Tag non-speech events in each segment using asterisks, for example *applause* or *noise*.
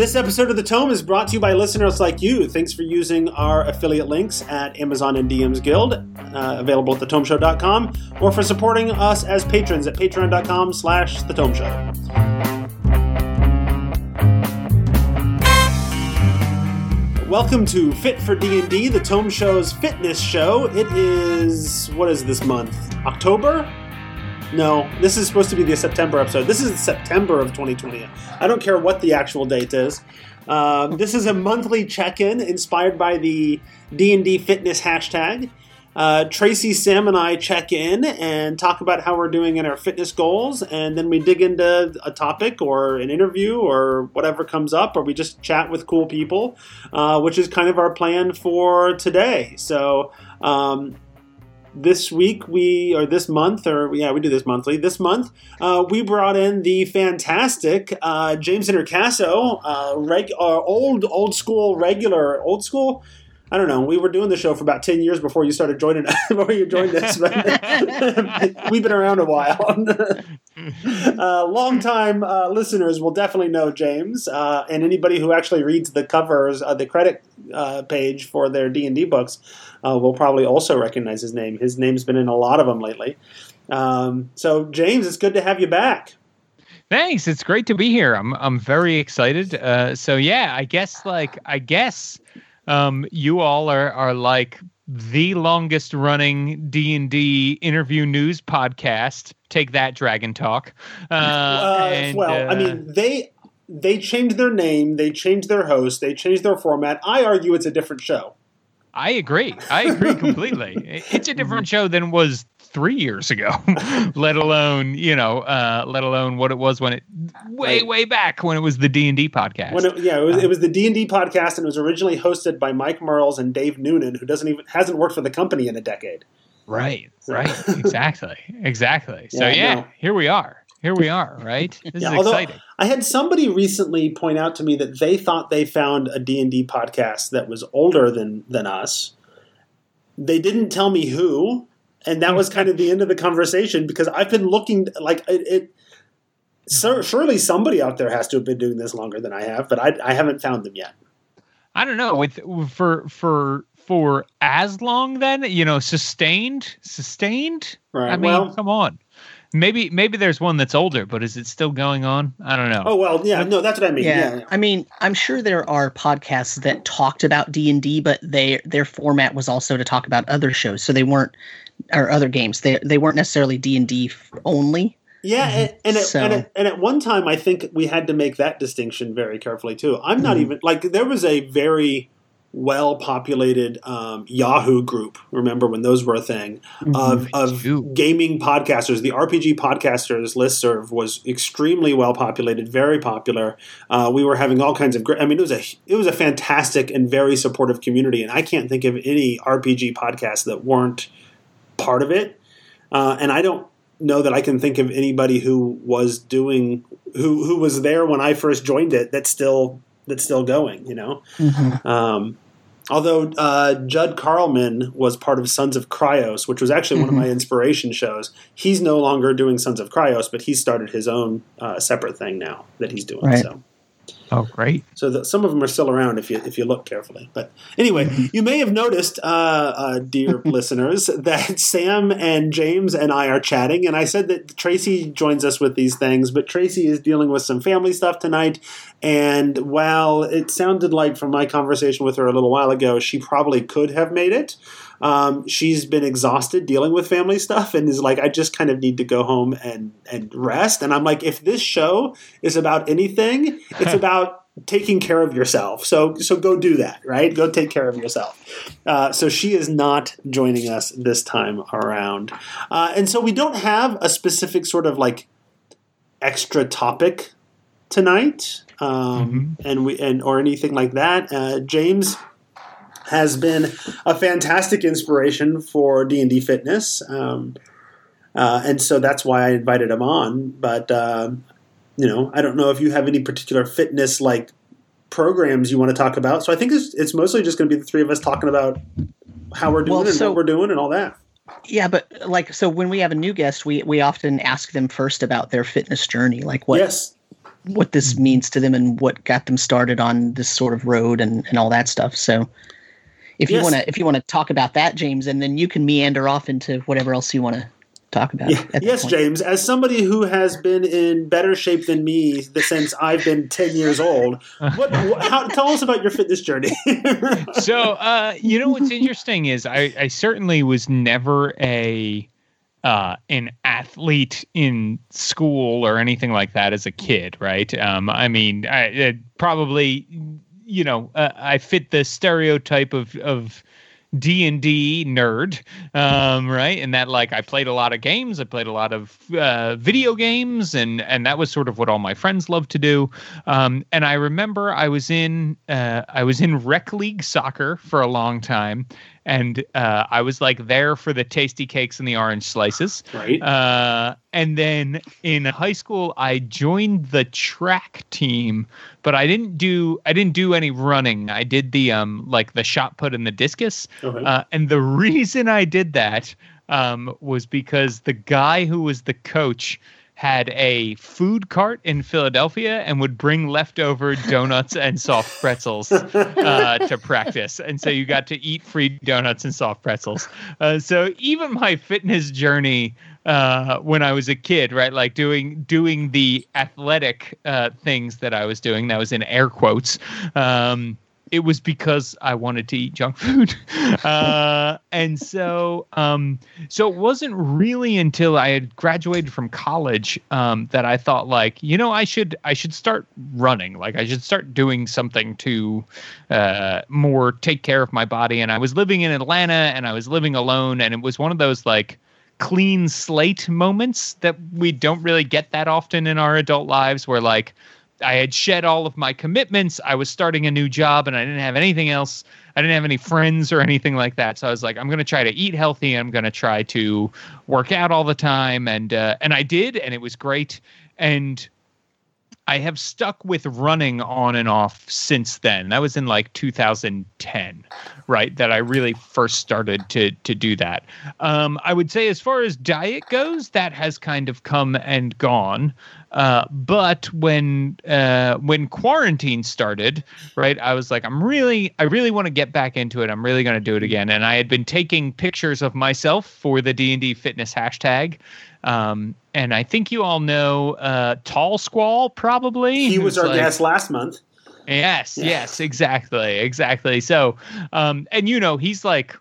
This episode of The Tome is brought to you by listeners like you. Thanks for using our affiliate links at Amazon and DM's Guild, uh, available at thetomeshow.com, or for supporting us as patrons at patreon.com slash The Tome Show. Welcome to Fit for D&D, the Tome Show's fitness show. It is, what is this month? October? No, this is supposed to be the September episode. This is September of 2020. I don't care what the actual date is. Um, this is a monthly check-in inspired by the D&D fitness hashtag. Uh, Tracy, Sam, and I check in and talk about how we're doing in our fitness goals, and then we dig into a topic or an interview or whatever comes up, or we just chat with cool people, uh, which is kind of our plan for today. So, um, this week we or this month or yeah we do this monthly this month uh, we brought in the fantastic uh, james Introcaso uh, reg- uh, old old school regular old school I don't know. We were doing the show for about ten years before you started joining us. *laughs* before you joined us, *laughs* we've been around a while. *laughs* uh, long time uh, listeners will definitely know James, uh, and anybody who actually reads the covers, uh, the credit uh, page for their D and D books, uh, will probably also recognize his name. His name's been in a lot of them lately. Um, so, James, it's good to have you back. Thanks. It's great to be here. I'm I'm very excited. so yeah, I guess like I guess um, you all are are like the longest running D and D interview news podcast. Take that, Dragon Talk. Uh, uh, and, well, uh, I mean they they changed their name, they changed their host, they changed their format. I argue it's a different show. I agree. I agree completely. *laughs* it's a different show than was three years ago, *laughs* let alone you know, uh, let alone what it was when it way right. way back when it was the D and D podcast. When it, yeah, it was, it was the D and D podcast, and it was originally hosted by Mike Mearls and Dave Noonan, who doesn't even hasn't worked for the company in a decade. Right. Right. *laughs* exactly. Exactly. So yeah, yeah no. here we are here we are, right? This yeah, is exciting. I had somebody recently point out to me that they thought they found a D&D podcast that was older than than us. They didn't tell me who, and that was kind of the end of the conversation because I've been looking like it, it surely somebody out there has to have been doing this longer than I have, but I, I haven't found them yet. I don't know with for for for as long then you know sustained sustained. Right. I mean, well, come on. Maybe maybe there's one that's older, but is it still going on? I don't know. Oh well, yeah, no, that's what I mean. Yeah, yeah. I mean, I'm sure there are podcasts that talked about D and D, but they their format was also to talk about other shows, so they weren't or other games. They they weren't necessarily D and D only. Yeah, and, and, at, so. and, at, and, at, one time, I think we had to make that distinction very carefully too. I'm not mm even like there was a very well populated um, Yahoo group. Remember when those were a thing mm-hmm. of, of gaming podcasters? The RPG podcasters listserv was extremely well populated, very popular. Uh, we were having all kinds of great. I mean, it was a it was a fantastic and very supportive community, and I can't think of any RPG podcasts that weren't part of it. Uh, and I don't know that I can think of anybody who was doing who who was there when I first joined it that still that's still going. You know, mm-hmm. um, although uh, Judd Karlman was part of Sons of Kryos, which was actually mm-hmm. one of my mm-hmm. inspiration shows. He's no longer doing Sons of Kryos, but he started his own uh, separate thing now that he's doing. Right. So. Oh, great! So the, some of them are still around if you if you look carefully. But anyway, mm-hmm. you may have noticed, uh, uh, dear *laughs* listeners, that Sam and James and I are chatting, and I said that Tracy joins us with these things, but Tracy is dealing with some family stuff tonight. And while it sounded like from my conversation with her a little while ago, she probably could have made it. Um, she's been exhausted dealing with family stuff and is like, I just kind of need to go home and and rest. And I'm like, if this show is about anything, *laughs* it's about taking care of yourself. So so go do that, right? Go take care of yourself. Uh, so she is not joining us this time around, uh, and so we don't have a specific sort of like extra topic tonight, um, mm-hmm. and we and or anything like that. Uh, James has been a fantastic inspiration for D and D fitness, um, uh, and so that's why I invited him on. But uh, you know, I don't know if you have any particular fitness like programs you want to talk about. So I think it's, it's mostly just going to be the three of us talking about how we're doing well, so, and what we're doing and all that. Yeah, but like so when we have a new guest, we we often ask them first about their fitness journey, like what yes what this means to them and what got them started on this sort of road and, and all that stuff. So if you want to if you want to talk about that, James, and then you can meander off into whatever else you want to talk about. Yeah. at Yes, point. James. As somebody who has been in better shape than me since I've been ten years old, what? How, tell us about your fitness journey. *laughs* so uh, you know what's interesting is I, I certainly was never a uh, an athlete in school or anything like that as a kid, right? Um, I mean, I it probably you know uh, I fit the stereotype of of D and D nerd, um, right? And that like I played a lot of games, I played a lot of uh, video games, and and that was sort of what all my friends loved to do. Um, and I remember I was in uh, I was in rec league soccer for a long time, and uh, I was like there for the tasty cakes and the orange slices. right. Uh, and then in high school, I joined the track team, but I didn't do I didn't do any running. I did the um like the shot put and the discus. Okay. Uh, and the reason I did that um, was because the guy who was the coach had a food cart in Philadelphia and would bring leftover donuts and soft pretzels uh, *laughs* to practice. And so you got to eat free donuts and soft pretzels. Uh, so even my fitness journey uh, when I was a kid, right, like doing doing the athletic uh, things that I was doing, that was in air quotes. Um, it was because I wanted to eat junk food. *laughs* Uh, and so, um, so it wasn't really until I had graduated from college um, that I thought, like, you know, I should I should start running. Like, I should start doing something to uh, more take care of my body. And I was living in Atlanta, and I was living alone, and it was one of those like clean slate moments that we don't really get that often in our adult lives, where like I had shed all of my commitments. I was starting a new job and I didn't have anything else. I didn't have any friends or anything like that. So I was like, I'm going to try to eat healthy. I'm going to try to work out all the time. And, uh, and I did, and it was great. And I have stuck with running on and off since then. That was in like 2010, right? That I really first started to to do that. Um, I would say, as far as diet goes, that has kind of come and gone. Uh, but when uh, when quarantine started, right, I was like, I'm really, I really want to get back into it. I'm really going to do it again. And I had been taking pictures of myself for the D and D fitness hashtag. Um, and I think you all know uh, Tall Squall, probably. he was our like- guest last month. Yes, Yeah. yes, exactly, exactly. So, um, and you know, he's like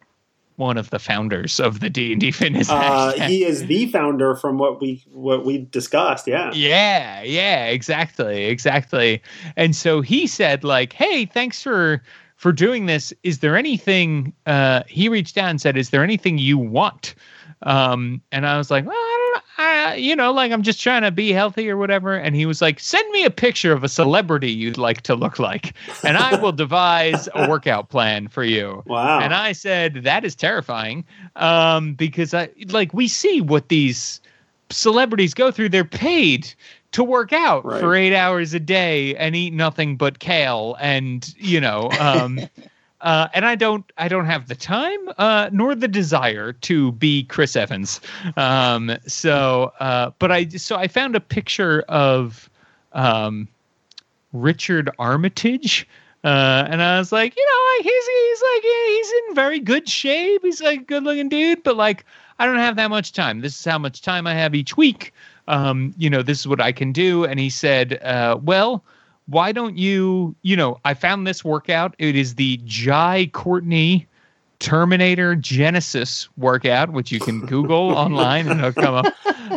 one of the founders of the D and D *laughs* fitness. Uh, he is the founder from what we what we discussed. Yeah. Yeah, yeah, exactly, exactly. And so he said, like, "Hey, thanks for for doing this. Is there anything?" Uh, he reached out and said, "Is there anything you want?" Um, and I was like, "Well, I don't know. I, you know, like I'm just trying to be healthy or whatever." And he was like, "Send me a picture of a celebrity you'd like to look like, and I will devise a workout plan for you." Wow. And I said, that is terrifying. Um, because I like we see what these celebrities go through. They're paid to work out Right. for eight hours a day and eat nothing but kale and you know um *laughs* uh and i don't i don't have the time uh nor the desire to be chris evans um so uh but i so i found a picture of um Richard Armitage. Uh, and I was like, you know, he's he's like yeah, he's in very good shape. He's like a good looking dude, but like I don't have that much time. This is how much time I have each week. Um, you know, this is what I can do. And he said, uh, well, why don't you, you know, I found this workout. It is the Jai Courtney Terminator Genisys workout, which you can Google *laughs* online and it'll come up.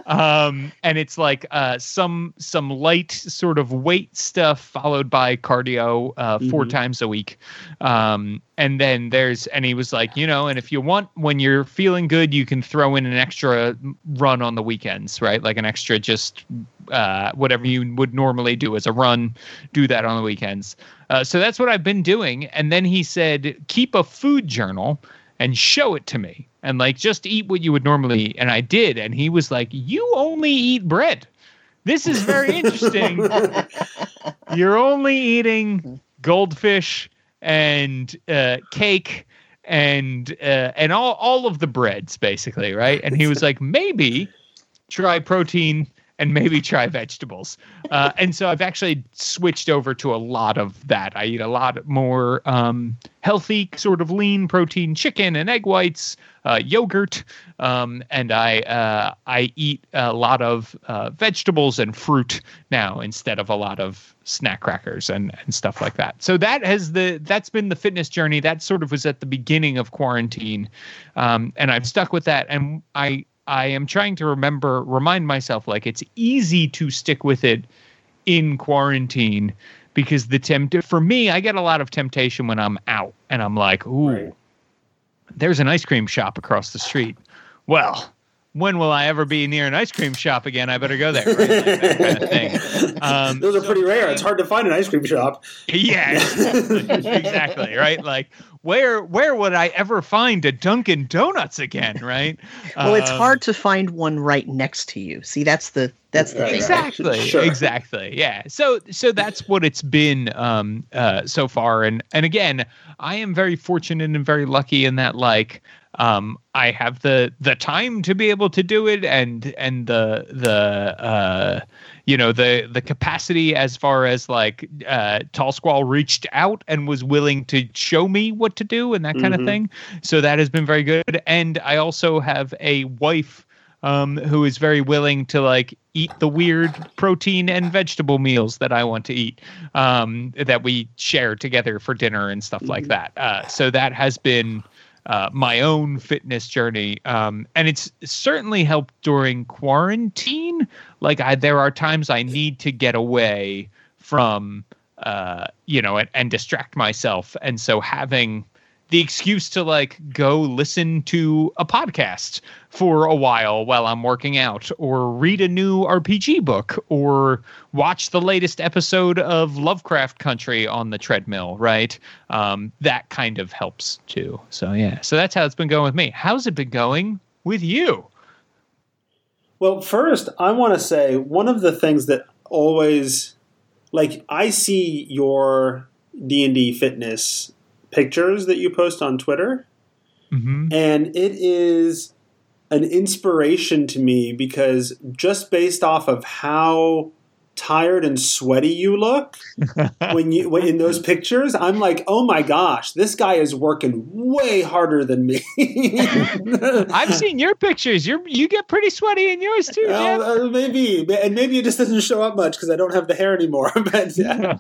Um, and it's like uh, some some light sort of weight stuff followed by cardio uh, 4 Mhm. times a week. Um, and then there's and he was like, you know, and if you want when you're feeling good, you can throw in an extra run on the weekends, right? Like an extra just uh, whatever you would normally do as a run, do that on the weekends. Uh, so that's what I've been doing. And then he said, keep a food journal and show it to me. And like, just eat what you would normally eat. And I did. And he was like, you only eat bread. This is very interesting. *laughs* You're only eating goldfish and uh, cake and uh, and all all of the breads basically, right? And he was like, maybe try protein and maybe try vegetables. Uh, and so I've actually switched over to a lot of that. I eat a lot more um, healthy, sort of lean protein chicken and egg whites, uh, yogurt, um, and I uh, I eat a lot of uh, vegetables and fruit now instead of a lot of snack crackers and, and stuff like that. So that has the that's been the fitness journey. That sort of was at the beginning of quarantine, um, and I've stuck with that. And I I am trying to remember remind myself like it's easy to stick with it in quarantine because the tempt for me I get a lot of temptation when I'm out and I'm like ooh. Right there's an ice cream shop across the street. Well, when will I ever be near an ice cream shop again? I better go there. Right? Like kind of um, Those are so, pretty rare. It's hard to find an ice cream shop. Yeah, *laughs* exactly. Right. Like where where would I ever find a Dunkin' Donuts again? Right. Well, um, it's hard to find one right next to you. See, that's the that's the exactly sure. exactly yeah. So so that's what it's been um, uh, so far, and and again, I am very fortunate and very lucky in that like um, I have the the time to be able to do it and and the the uh, you know the the capacity as far as like uh, Tall Squall reached out and was willing to show me what to do and that kind mm-hmm. of thing. So that has been very good. And I also have a wife um, who is very willing to like eat the weird protein and vegetable meals that I want to eat um, that we share together for dinner and stuff mm-hmm. like that. Uh, so that has been uh, my own fitness journey, um, and it's certainly helped during quarantine. Like I, there are times I need to get away from, uh, you know, and, and distract myself, and so having the excuse to like go listen to a podcast for a while while I'm working out, or read a new RPG book, or watch the latest episode of Lovecraft Country on the treadmill, right? Um, that kind of helps too. So, yeah. So that's how it's been going with me. How's it been going with you? Well, first, I want to say one of the things that always, like, I see your D and D fitness pictures that you post on Twitter. Mm-hmm. And it is an inspiration to me because just based off of how tired and sweaty you look *laughs* when you when in those pictures i'm like oh my gosh this guy is working way harder than me *laughs* i've seen your pictures you you get pretty sweaty in yours too uh, maybe and maybe it just doesn't show up much because i don't have the hair anymore *laughs* but yeah.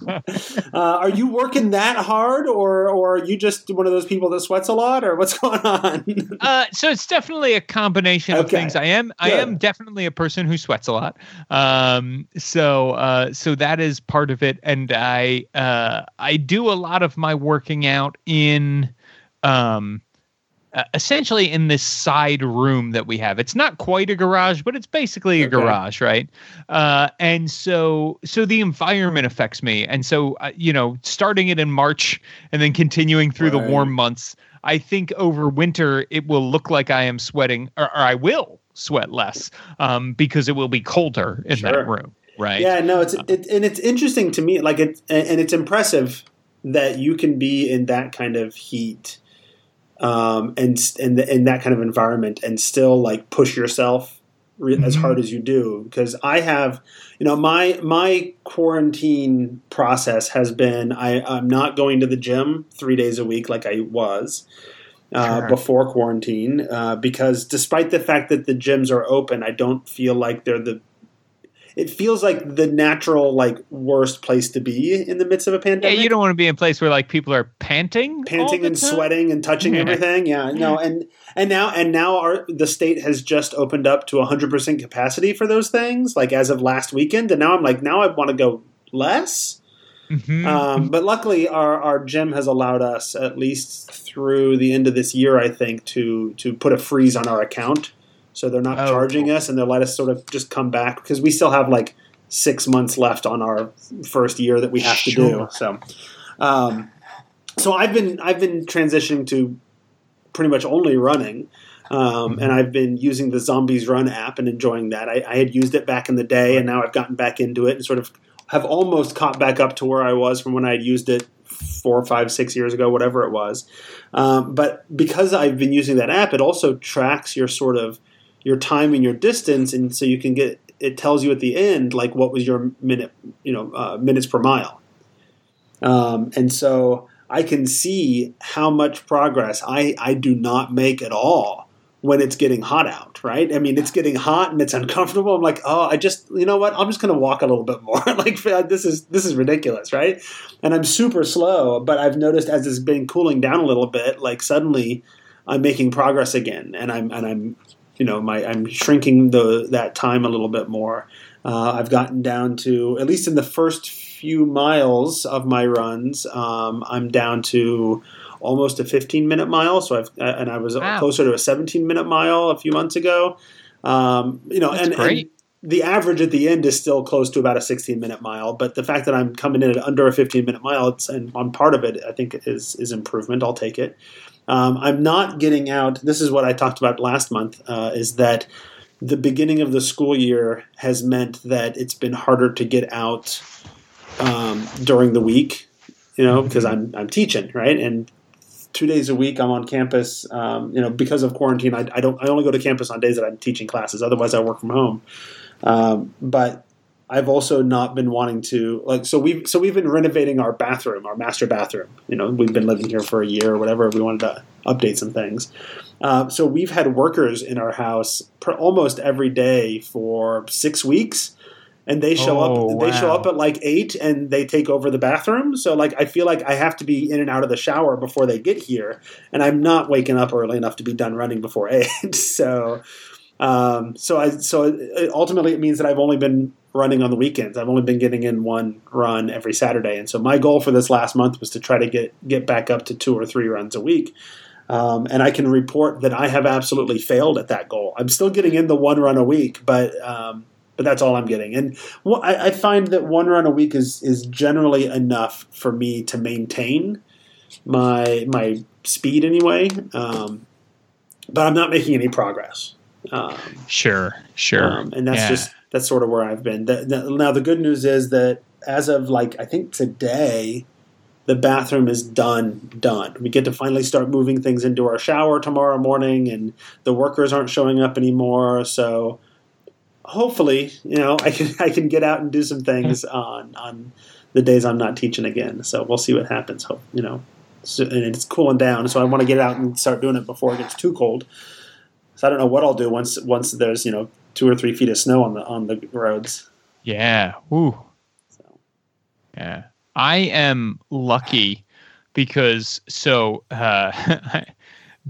uh, are you working that hard or or are you just one of those people that sweats a lot or what's going on uh, so it's definitely a combination of okay. things i am Good. i am definitely a person who sweats a lot um, so uh, so that is part of it, and I uh, I do a lot of my working out in um, uh, essentially in this side room that we have. It's not quite a garage, but it's basically a okay. garage, right? Uh, and so so the environment affects me, and so uh, you know, starting it in March and then continuing through right. the warm months. I think over winter it will look like I am sweating, or, or I will sweat less um, because it will be colder in sure. that room right? Yeah, no, it's it, and it's interesting to me, like it, and it's impressive that you can be in that kind of heat, um, and and in that kind of environment, and still like push yourself mm-hmm. as hard as you do. Because I have, you know, my my quarantine process has been I I'm not going to the gym three days a week like I was. Uh, sure. before quarantine, uh, because despite the fact that the gyms are open, I don't feel like they're the it feels like the natural like worst place to be in the midst of a pandemic. Yeah, you don't want to be in a place where like people are panting, panting and time? sweating and touching yeah. everything. Yeah, no, and and now and now our the state has just opened up to 100% capacity for those things like as of last weekend and now I'm like now I want to go less. Mm-hmm. Um, but luckily, our, our gym has allowed us at least through the end of this year, I think, to to put a freeze on our account so they're not oh, charging cool. us and they'll let us sort of just come back because we still have like six months left on our first year that we have to do. So, um, so I've been I've been transitioning to pretty much only running. Um, and I've been using the Zombies Run app and enjoying that. I, I, had used it back in the day, and now I've gotten back into it and sort of have almost caught back up to where I was from when I had used it four, five, six years ago, whatever it was. Um, but because I've been using that app, it also tracks your sort of your time and your distance, and so you can get it tells you at the end like what was your minute, you know, uh, minutes per mile. Um, and so I can see how much progress I, I do not make at all when it's getting hot out, right? I mean, it's getting hot and it's *laughs* uncomfortable. I'm like, oh, I just, you know what? I'm just going to walk a little bit more. *laughs* like *laughs* this is this is ridiculous, right? And I'm super slow, but I've noticed as it's been cooling down a little bit, like suddenly I'm making progress again, and I'm and I'm, you know, my I'm shrinking the that time a little bit more. Uh, I've gotten down to at least in the first few miles of my runs, um, I'm down to almost a 15 minute mile. So I've uh, and I was wow. closer to a 17 minute mile a few months ago. Um, you know, and, and, the average at the end is still close to about a 16 minute mile. But the fact that I'm coming in at under a 15 minute mile, and on part of it, I think is is improvement. I'll take it. Um, I'm not getting out. This is what I talked about last month. Uh, is that the beginning of the school year has meant that it's been harder to get out um, during the week, you know, because I'm I'm teaching, right? And two days a week I'm on campus. Um, you know, because of quarantine, I, I, don't. I only go to campus on days that I'm teaching classes. Otherwise, I work from home. Um, but I've also not been wanting to like. So we've so we've been renovating our bathroom, our master bathroom. You know, we've been living here for a year or whatever. We wanted to update some things. Uh, so we've had workers in our house per, almost every day for six weeks and they show oh, up they show up at like eight and they take over the bathroom so like i feel like i have to be in and out of the shower before they get here and i'm not waking up early enough to be done running before *laughs* eight so um, so i so it, ultimately it means that i've only been running on the weekends i've only been getting in one run every saturday and so my goal for this last month was to try to get get back up to two or three runs a week um, and I can report that I have absolutely failed at that goal. I'm still getting in the one run a week, but um, but that's all I'm getting. And well, I, I, find that one run a week is is generally enough for me to maintain my my speed anyway. Um, but I'm not making any progress. Um, sure, sure, um, and that's yeah. just that's sort of where I've been. The, the, now the good news is that as of like I think today, the bathroom is done. Done. We get to finally start moving things into our shower tomorrow morning, and the workers aren't showing up anymore. So hopefully, you know, I can I can get out and do some things *laughs* on on the days I'm not teaching again. So we'll see what happens. Hope you know, so, and it's cooling down, so I want to get out and start doing it before it gets too cold. So I don't know what I'll do once once there's you know two or three feet of snow on the on the roads. Yeah. Ooh. So. Yeah. I am lucky because so uh,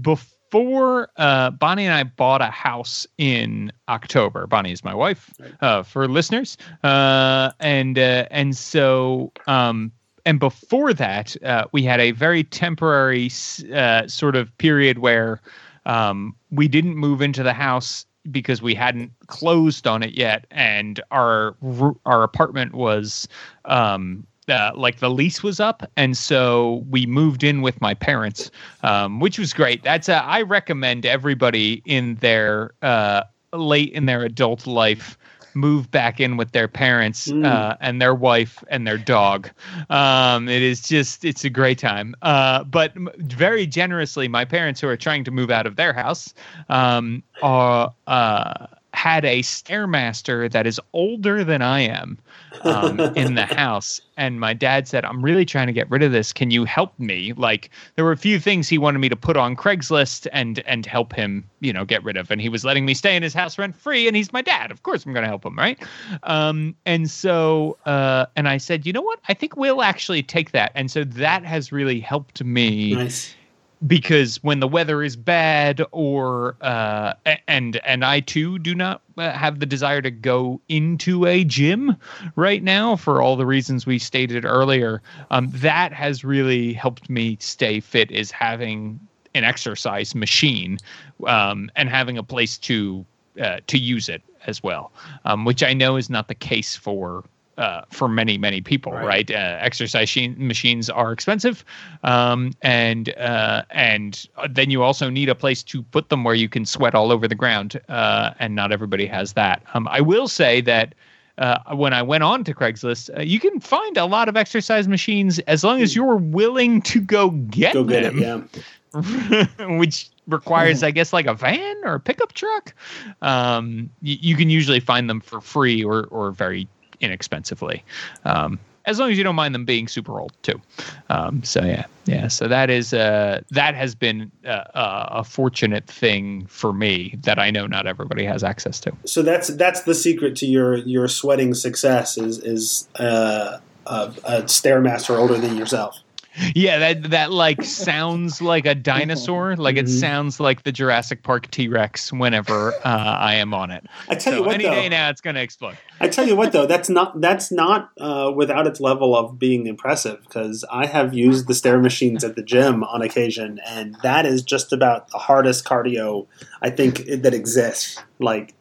before *laughs* before uh, Bonnie and I bought a house in October. Bonnie is my wife, uh, for listeners, uh, and uh, and so um, and before that, uh, we had a very temporary uh, sort of period where um, we didn't move into the house because we hadn't closed on it yet, and our our apartment was um, uh, like the lease was up, and so we moved in with my parents, um, which was great. That's a, I recommend everybody in their uh, late in their adult life move back in with their parents mm. uh, and their wife and their dog. Um, it is just it's a great time. Uh, but very generously, my parents who are trying to move out of their house um, are uh, had a stairmaster that is older than I am um, *laughs* in the house. And my dad said, I'm really trying to get rid of this. Can you help me? Like there were a few things he wanted me to put on Craigslist and and help him, you know, get rid of. And he was letting me stay in his house rent free. And he's my dad. Of course I'm gonna help him, right? Um, and so uh, and I said, you know what? I think we'll actually take that. And so that has really helped me. Nice because when the weather is bad or uh, and and I too do not uh, have the desire to go into a gym right now for all the reasons we stated earlier um, that has really helped me stay fit is having an exercise machine um, and having a place to uh, to use it as well um, which I know is not the case for uh, for many many people right, right? Uh, exercise machines are expensive um, and uh, and then you also need a place to put them where you can sweat all over the ground uh, and not everybody has that um, i will say that uh, when I went on to Craigslist, uh, you can find a lot of exercise machines as long as hmm. you're willing to go get go them. Get it, yeah. *laughs* which requires, I guess, like a van or a pickup truck. Um, you, you can usually find them for free or or very inexpensively. Um, as long as you don't mind them being super old too. Um, so yeah, yeah. So that is uh, that has been uh, a fortunate thing for me that I know not everybody has access to. So that's that's the secret to your your sweating success is is uh, a, a stairmaster older than yourself. Yeah, that that like *laughs* sounds like a dinosaur. Like it mm-hmm. sounds like the Jurassic Park T Rex. Whenever uh, I am on it, I tell so you what, any though, day now it's going to explode. I tell you what, though, that's not that's not uh, without its level of being impressive because I have used the stair machines at the gym on occasion, and that is just about the hardest cardio I think that exists. Like,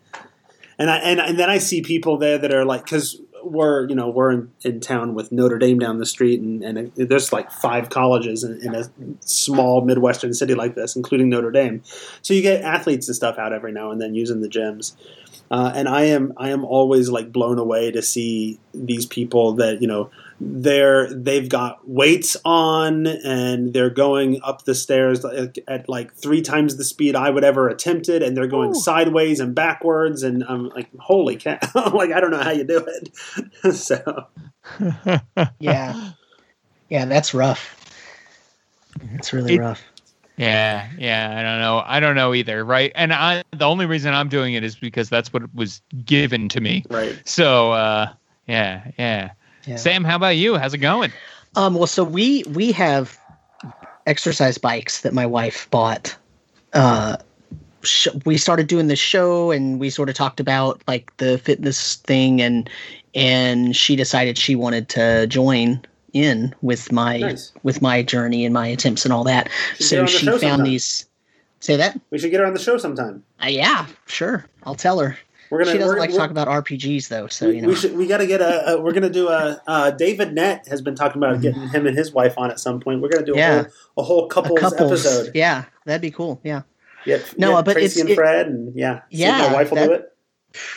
and I and, and then I see people there that are like because we're you know we're in, in town with Notre Dame down the street, and, and there's like five colleges in, in, a small midwestern city like this, including Notre Dame. So you get athletes and stuff out every now and then using the gyms. Uh, and I am I am always like blown away to see these people that you know they're they've got weights on and they're going up the stairs at like three times the speed I would ever attempted, and they're going Ooh. sideways and backwards, and I'm like, holy cow! *laughs* like I don't know how you do it. *laughs* so *laughs* yeah, yeah, that's rough. It's really it, rough. Yeah, yeah, I don't know. I don't know either, right? And I the only reason I'm doing it is because that's what was given to me. Right. So, uh yeah, yeah. Yeah. Sam, how about you? How's it going? Um, well, so we we have exercise bikes that my wife bought. Uh, sh- we started doing this show, and we sort of talked about like the fitness thing, and and she decided she wanted to join in with my nice. with my journey and my attempts and all that. So she found sometime. these. Say that. We should get her on the show sometime. Uh, yeah, sure. I'll tell her. We're gonna, she doesn't like to talk about RPGs though, so you know. We should. We got to get a, a, We're gonna do a. Uh, David Nett has been talking about mm-hmm. getting him and his wife on at some point. We're gonna do a yeah. whole a whole couples, a couples, episode. Yeah, that'd be cool. Yeah. Yeah. No, but Tracy it's and it, Fred, and yeah, yeah. my wife will that, do it.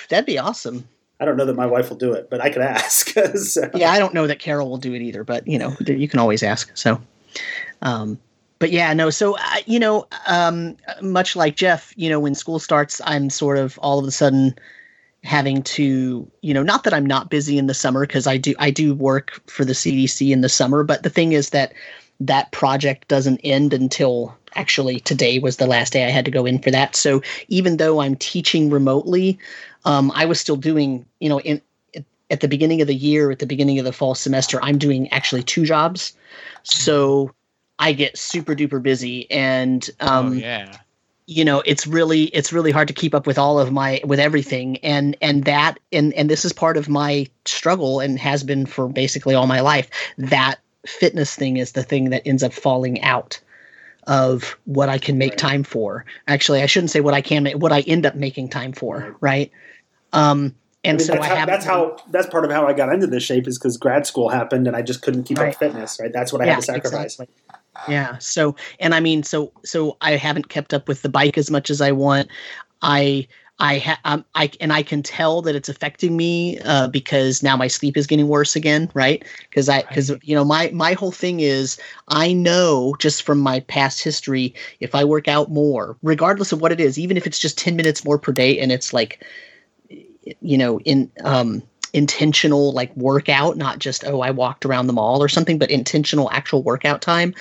That'd be awesome. I don't know that my wife will do it, but I could ask. *laughs* so. Yeah, I don't know that Carol will do it either, but you know, you can always ask. So, um, but yeah, no. So uh, you know, um, much like Jeff, you know, when school starts, I'm sort of all of a sudden having to you know not that i'm not busy in the summer because i do i do work for the cdc in the summer but the thing is that that project doesn't end until actually today was the last day i had to go in for that so even though i'm teaching remotely um, i was still doing you know in at the beginning of the year at the beginning of the fall semester i'm doing actually two jobs so i get super duper busy and um, oh, yeah you know it's really it's really hard to keep up with all of my with everything and and that and and this is part of my struggle and has been for basically all my life that fitness thing is the thing that ends up falling out of what I can make right. time for. Actually, I shouldn't say what I can make, what I end up making time for, right? right? Um, and I mean, so that's, I how, that's how that's part of how I got into this shape is because grad school happened and I just couldn't keep right. up fitness. Right, that's what I yeah, had to sacrifice. Exactly. Yeah. So, and I mean, so so I haven't kept up with the bike as much as I want. I I ha- um, I and I can tell that it's affecting me uh, because now my sleep is getting worse again, right? Because I because right. you know my my whole thing is I know just from my past history if I work out more, regardless of what it is, even if it's just ten minutes more per day, and it's like you know in um intentional like workout, not just oh I walked around the mall or something, but intentional actual workout time.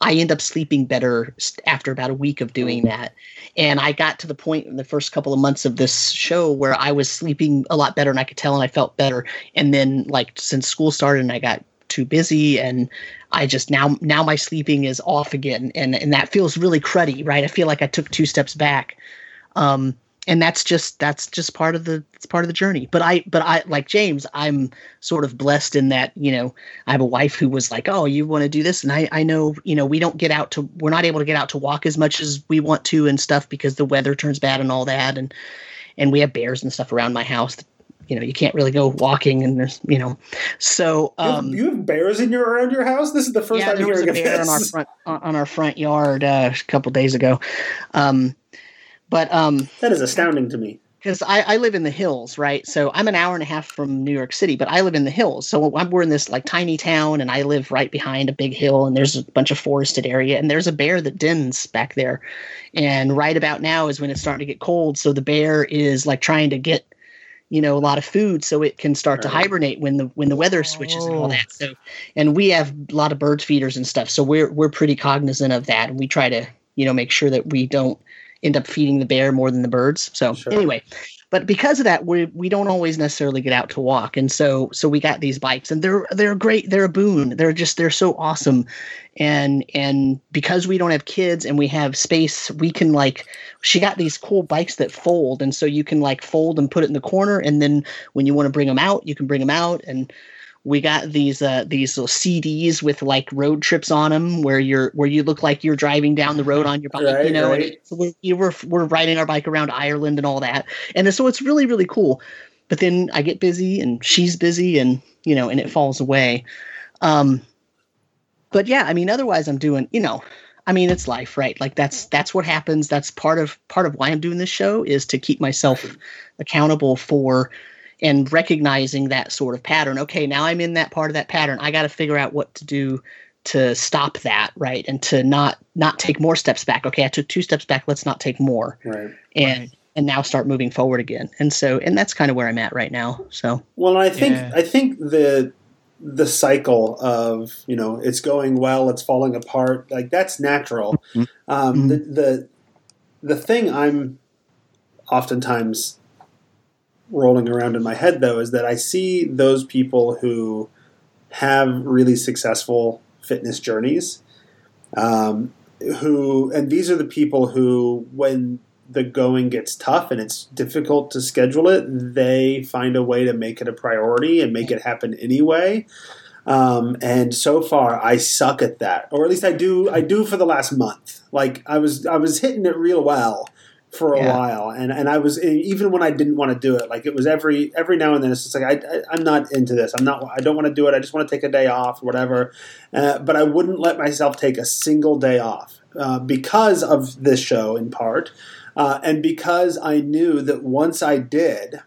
I end up sleeping better after about a week of doing mm. that. And I got to the point in the first couple of months of this show where I was sleeping a lot better and I could tell and I felt better. And then like since school started and I got too busy and I just now now my sleeping is off again and and that feels really cruddy, right? I feel like I took two steps back. Um and that's just that's just part of the it's part of the journey. But i but i like james i'm sort of blessed in that you know i have a wife who was like oh you want to do this? And i i know you know we don't get out to we're not able to get out to walk as much as we want to and stuff because the weather turns bad and all that. And and we have bears and stuff around my house that, you know you can't really go walking and there's you know. So um, you, have, you have bears in your around your house? This is the first yeah, time there was a bear on our front on our front yard uh, a couple days ago. Um but um, that is astounding to me. because I, I live in the hills, right? So I'm an hour and a half from New York City, but I live in the hills. So I'm, we're in this like tiny town, and I live right behind a big hill, and there's a bunch of forested area, and there's a bear that dens back there. And right about now is when it's starting to get cold, so the bear is like trying to get you know a lot of food so it can start right. to hibernate when the when the weather switches oh. and all that oh. so and we have a lot of bird feeders and stuff so we're we're pretty cognizant of that and we try to you know make sure that we don't end up feeding the bear more than the birds. So sure. anyway, but because of that, we we don't always necessarily get out to walk, and so so we got these bikes, and they're they're great. They're a boon. They're just they're so awesome, and and because we don't have kids and we have space, we can like she got these cool bikes that fold, and so you can like fold and put it in the corner, and then when you want to bring them out, you can bring them out and we got these uh, these little CDs with like road trips on them, where you're where you look like you're driving down the road on your bike, right, you know. Right. And so we're, were we're riding our bike around Ireland and all that, and so it's really really cool. But then I get busy, and she's busy, and you know, and it falls away. Um, but yeah, I mean, otherwise I'm doing, you know, I mean, it's life, right? Like that's that's what happens. That's part of part of why I'm doing this show is to keep myself accountable for and recognizing that sort of pattern. Okay, now I'm in that part of that pattern. I got to figure out what to do to stop that, right? And to not not take more steps back. Okay, I took two steps back. Let's not take more. Right. And right. and now start moving forward again. And so and that's kind of where I'm at right now. So well, I think yeah. I think the the cycle of you know it's going well, it's falling apart. Like that's natural. Mm-hmm. Um, mm-hmm. The the the thing I'm oftentimes rolling around in my head though is that I see those people who have really successful fitness journeys, um, who and these are the people who when the going gets tough and it's difficult to schedule it, they find a way to make it a priority and make it happen anyway. Um, and so far, I suck at that, or at least I do. I do for the last month. Like I was, I was hitting it real well, for a yeah. while, and and I was even when I didn't want to do it, like it was every every now and then. It's just like I, I am not into this. I'm not. I don't want to do it. I just want to take a day off, whatever. Uh, but I wouldn't let myself take a single day off uh, because of this show, in part, uh, and because I knew that once I did,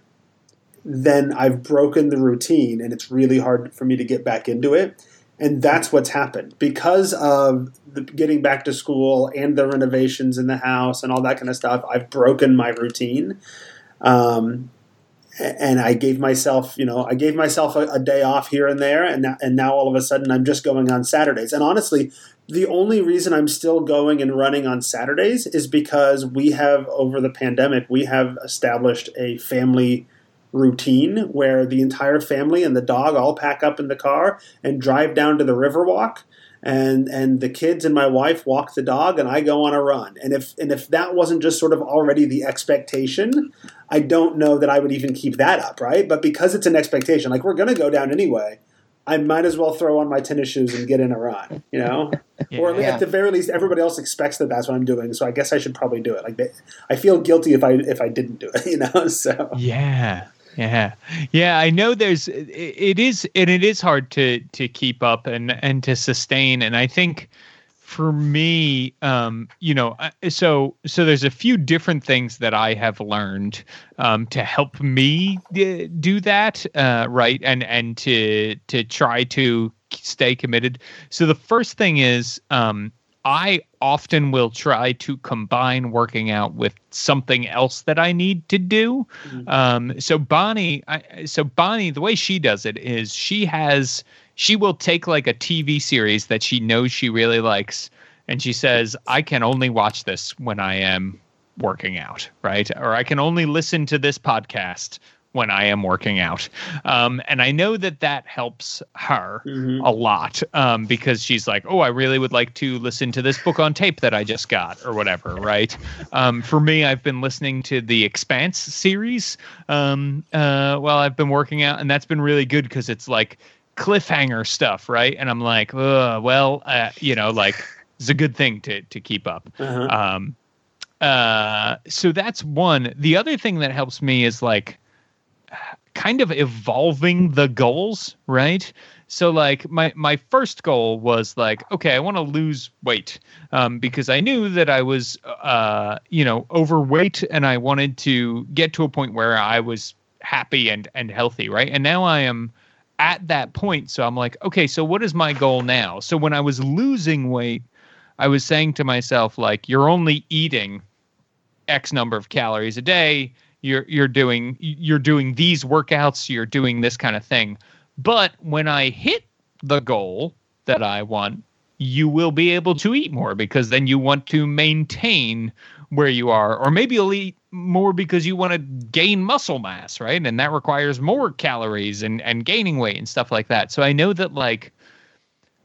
then I've broken the routine, and it's really hard for me to get back into it. And that's what's happened because of the getting back to school and the renovations in the house and all that kind of stuff. I've broken my routine. Um, and I gave myself, you know, I gave myself a, a, day off here and there, and now, and now all of a sudden I'm just going on Saturdays. And honestly, the only reason I'm still going and running on Saturdays is because we have over the pandemic we have established a family routine where the entire family and the dog all pack up in the car and drive down to the Riverwalk and and the kids and my wife walk the dog and I go on a run. And if and if that wasn't just sort of already the expectation, I don't know that I would even keep that up, right? But because it's an expectation, like we're going to go down anyway, I might as well throw on my tennis shoes and get in a run, you know? *laughs* yeah, or at the very least, everybody else expects that that's what I'm doing, so I guess I should probably do it. Like, they, I feel guilty if I if I didn't do it, *laughs* you know? So yeah, yeah, yeah. I know there's it is and it is hard to to keep up and and to sustain. And I think for me, um, you know, so so there's a few different things that I have learned um, to help me do that, uh, right? And and to to try to stay committed. So the first thing is um, I often will try to combine working out with something else that I need to do. Mm-hmm. Um, so Bonnie, I, so Bonnie, the way she does it is she has she will take like a TV series that she knows she really likes, and she says, "I can only watch this when I am working out, right? Or I can only listen to this podcast when I am working out. Um, and I know that that helps her mm-hmm. a lot um, because she's like, oh, I really would like to listen to this book on tape that I just got or whatever, right? Um, for me, I've been listening to the Expanse series um, uh, while I've been working out, and that's been really good because it's like cliffhanger stuff, right? And I'm like, well, uh, you know, like it's a good thing to to keep up. Uh-huh. Um, uh, so that's one. The other thing that helps me is like kind of evolving the goals, right? So like my my first goal was like, okay, I want to lose weight um, because I knew that I was uh, you know overweight and I wanted to get to a point where I was happy and and healthy, right? And now I am at that point. So I'm like, okay, so what is my goal now? So when I was losing weight, I was saying to myself like, you're only eating X number of calories a day. You're you're doing you're doing these workouts. You're doing this kind of thing but when I hit the goal that I want, you will be able to eat more because then you want to maintain where you are. Or maybe you'll eat more because you want to gain muscle mass, right? And that requires more calories and, and gaining weight and stuff like that. So I know that like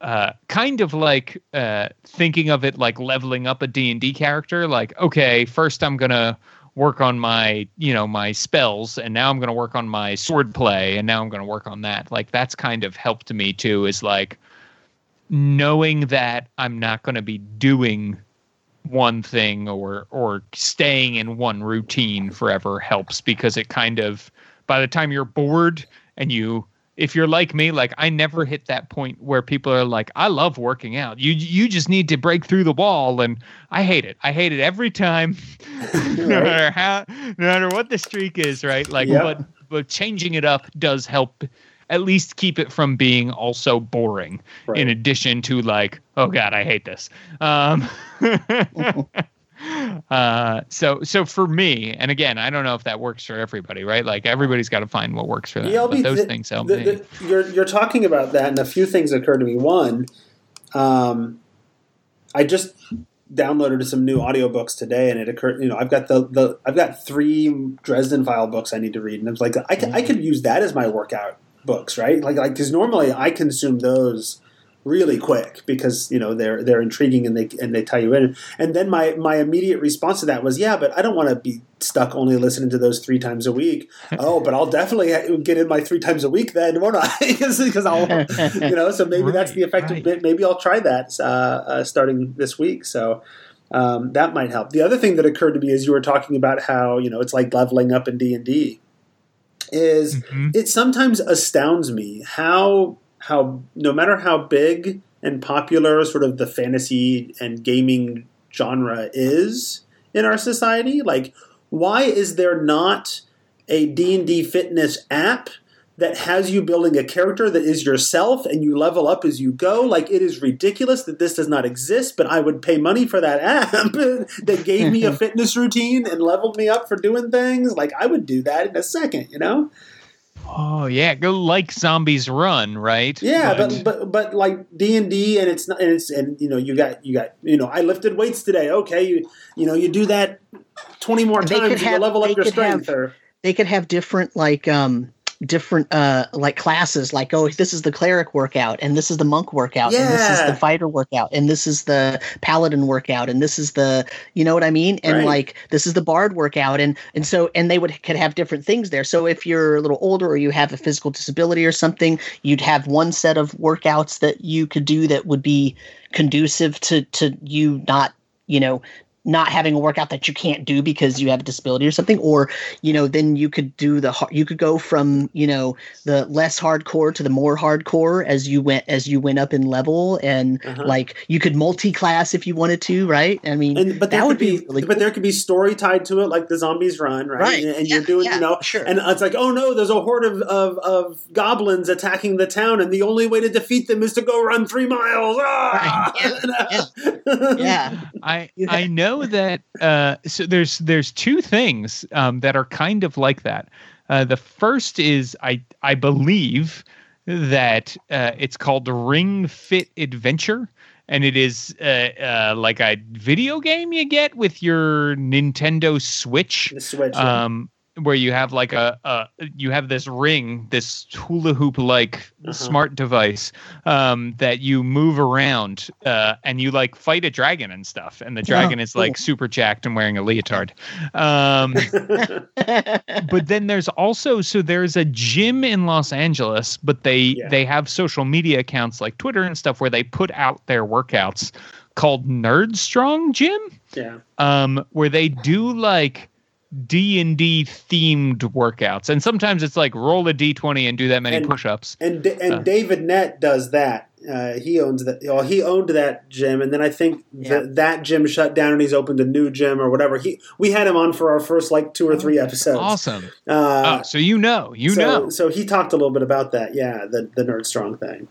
uh, kind of like uh, thinking of it like leveling up a D&D character like okay first I'm going to work on my you know my spells and now i'm going to work on my sword play and now i'm going to work on that. Like that's kind of helped me too is like knowing that i'm not going to be doing one thing or or staying in one routine forever helps because it kind of by the time you're bored and you if you're like me, like I never hit that point where people are like, I love working out. You you just need to break through the wall, and I hate it. I hate it every time, *laughs* no matter how, no matter what the streak is, right? Like, yep. but but changing it up does help. At least keep it from being also boring. Right. In addition to like, oh god, I hate this. Um, *laughs* *laughs* uh, so so for me, and again, I don't know if that works for everybody, right? Like everybody's got to find what works for them. Yeah, but those the, things help the, the, you're you're talking about that, and a few things occurred to me. One, um, I just downloaded some new audiobooks today, and it occurred. You know, I've got the the I've got three Dresden File books I need to read, and it's like I, I mm-hmm. could use that as my workout books, right? Like like because normally I consume those really quick because you know they're they're intriguing and they and they tie you in. And then my my immediate response to that was, yeah, but I don't want to be stuck only listening to those three times a week. *laughs* oh, but I'll definitely get in my three times a week then, won't I? *laughs* Because I'll you know. So maybe right, that's the effective right. bit. Maybe I'll try that uh, uh, starting this week. So. Um, that might help. The other thing that occurred to me is you were talking about how you know it's like leveling up in D and D. Is mm-hmm. it sometimes astounds me how how no matter how big and popular sort of the fantasy and gaming genre is in our society, like why is there not a D&D fitness app that has you building a character that is yourself and you level up as you go. Like it is ridiculous that this does not exist, but I would pay money for that *laughs* app that gave me a *laughs* fitness routine and leveled me up for doing things. Like I would do that in a second, you know? Oh yeah, go like zombies run, right? Yeah, but but but, but like D and D, and it's not, and it's and you know you got you got you know I lifted weights today. Okay, you you know you do that twenty more times, you level up your strength. Have, or they could have different like um different uh like classes like oh this is the cleric workout and this is the monk workout yeah. and this is the fighter workout and this is the paladin workout and this is the you know what i mean and right. like this is the bard workout and and so and they would could have different things there so if you're a little older or you have a physical disability or something you'd have one set of workouts that you could do that would be conducive to to you not you know not having a workout that you can't do because you have a disability or something or you know then you could do the you could go from you know the less hardcore to the more hardcore as you went as you went up in level and uh-huh. like you could multi-class if you wanted to right i mean and, but that would be, be really but cool. there could be story tied to it like the zombies run right, right. And, and yeah, you're doing yeah, you know sure. and it's like oh no there's a horde of, of, of goblins attacking the town and the only way to defeat them is to go run three miles ah! right. *laughs* yeah, yeah. *laughs* i i know know that uh, so there's there's two things um, that are kind of like that. Uh, the first is I I believe that uh, it's called Ring Fit Adventure, and it is uh, uh, like a video game you get with your Nintendo Switch. The Switch. Um, where you have like a, a you have this ring, this hula hoop like uh-huh. smart device um, that you move around uh, and you like fight a dragon and stuff, and the dragon oh, is like super jacked and wearing a leotard. Um, *laughs* but then there's also so there's a gym in Los Angeles, but they yeah. they have social media accounts like Twitter and stuff where they put out their workouts called Nerd Strong Gym. Yeah. Um, where they do like D and D themed workouts, and sometimes it's like roll a D twenty and do that many And- push-ups. And and Uh. David Nett does that. Uh, he owns that. Well, he owned that gym, and then I think Yeah. th- that gym shut down, and he's opened a new gym or whatever. He we had him on for our first like two or three episodes. Awesome. Uh, oh, so you know, you so, know. So he talked a little bit about that. Yeah, the the nerd strong thing.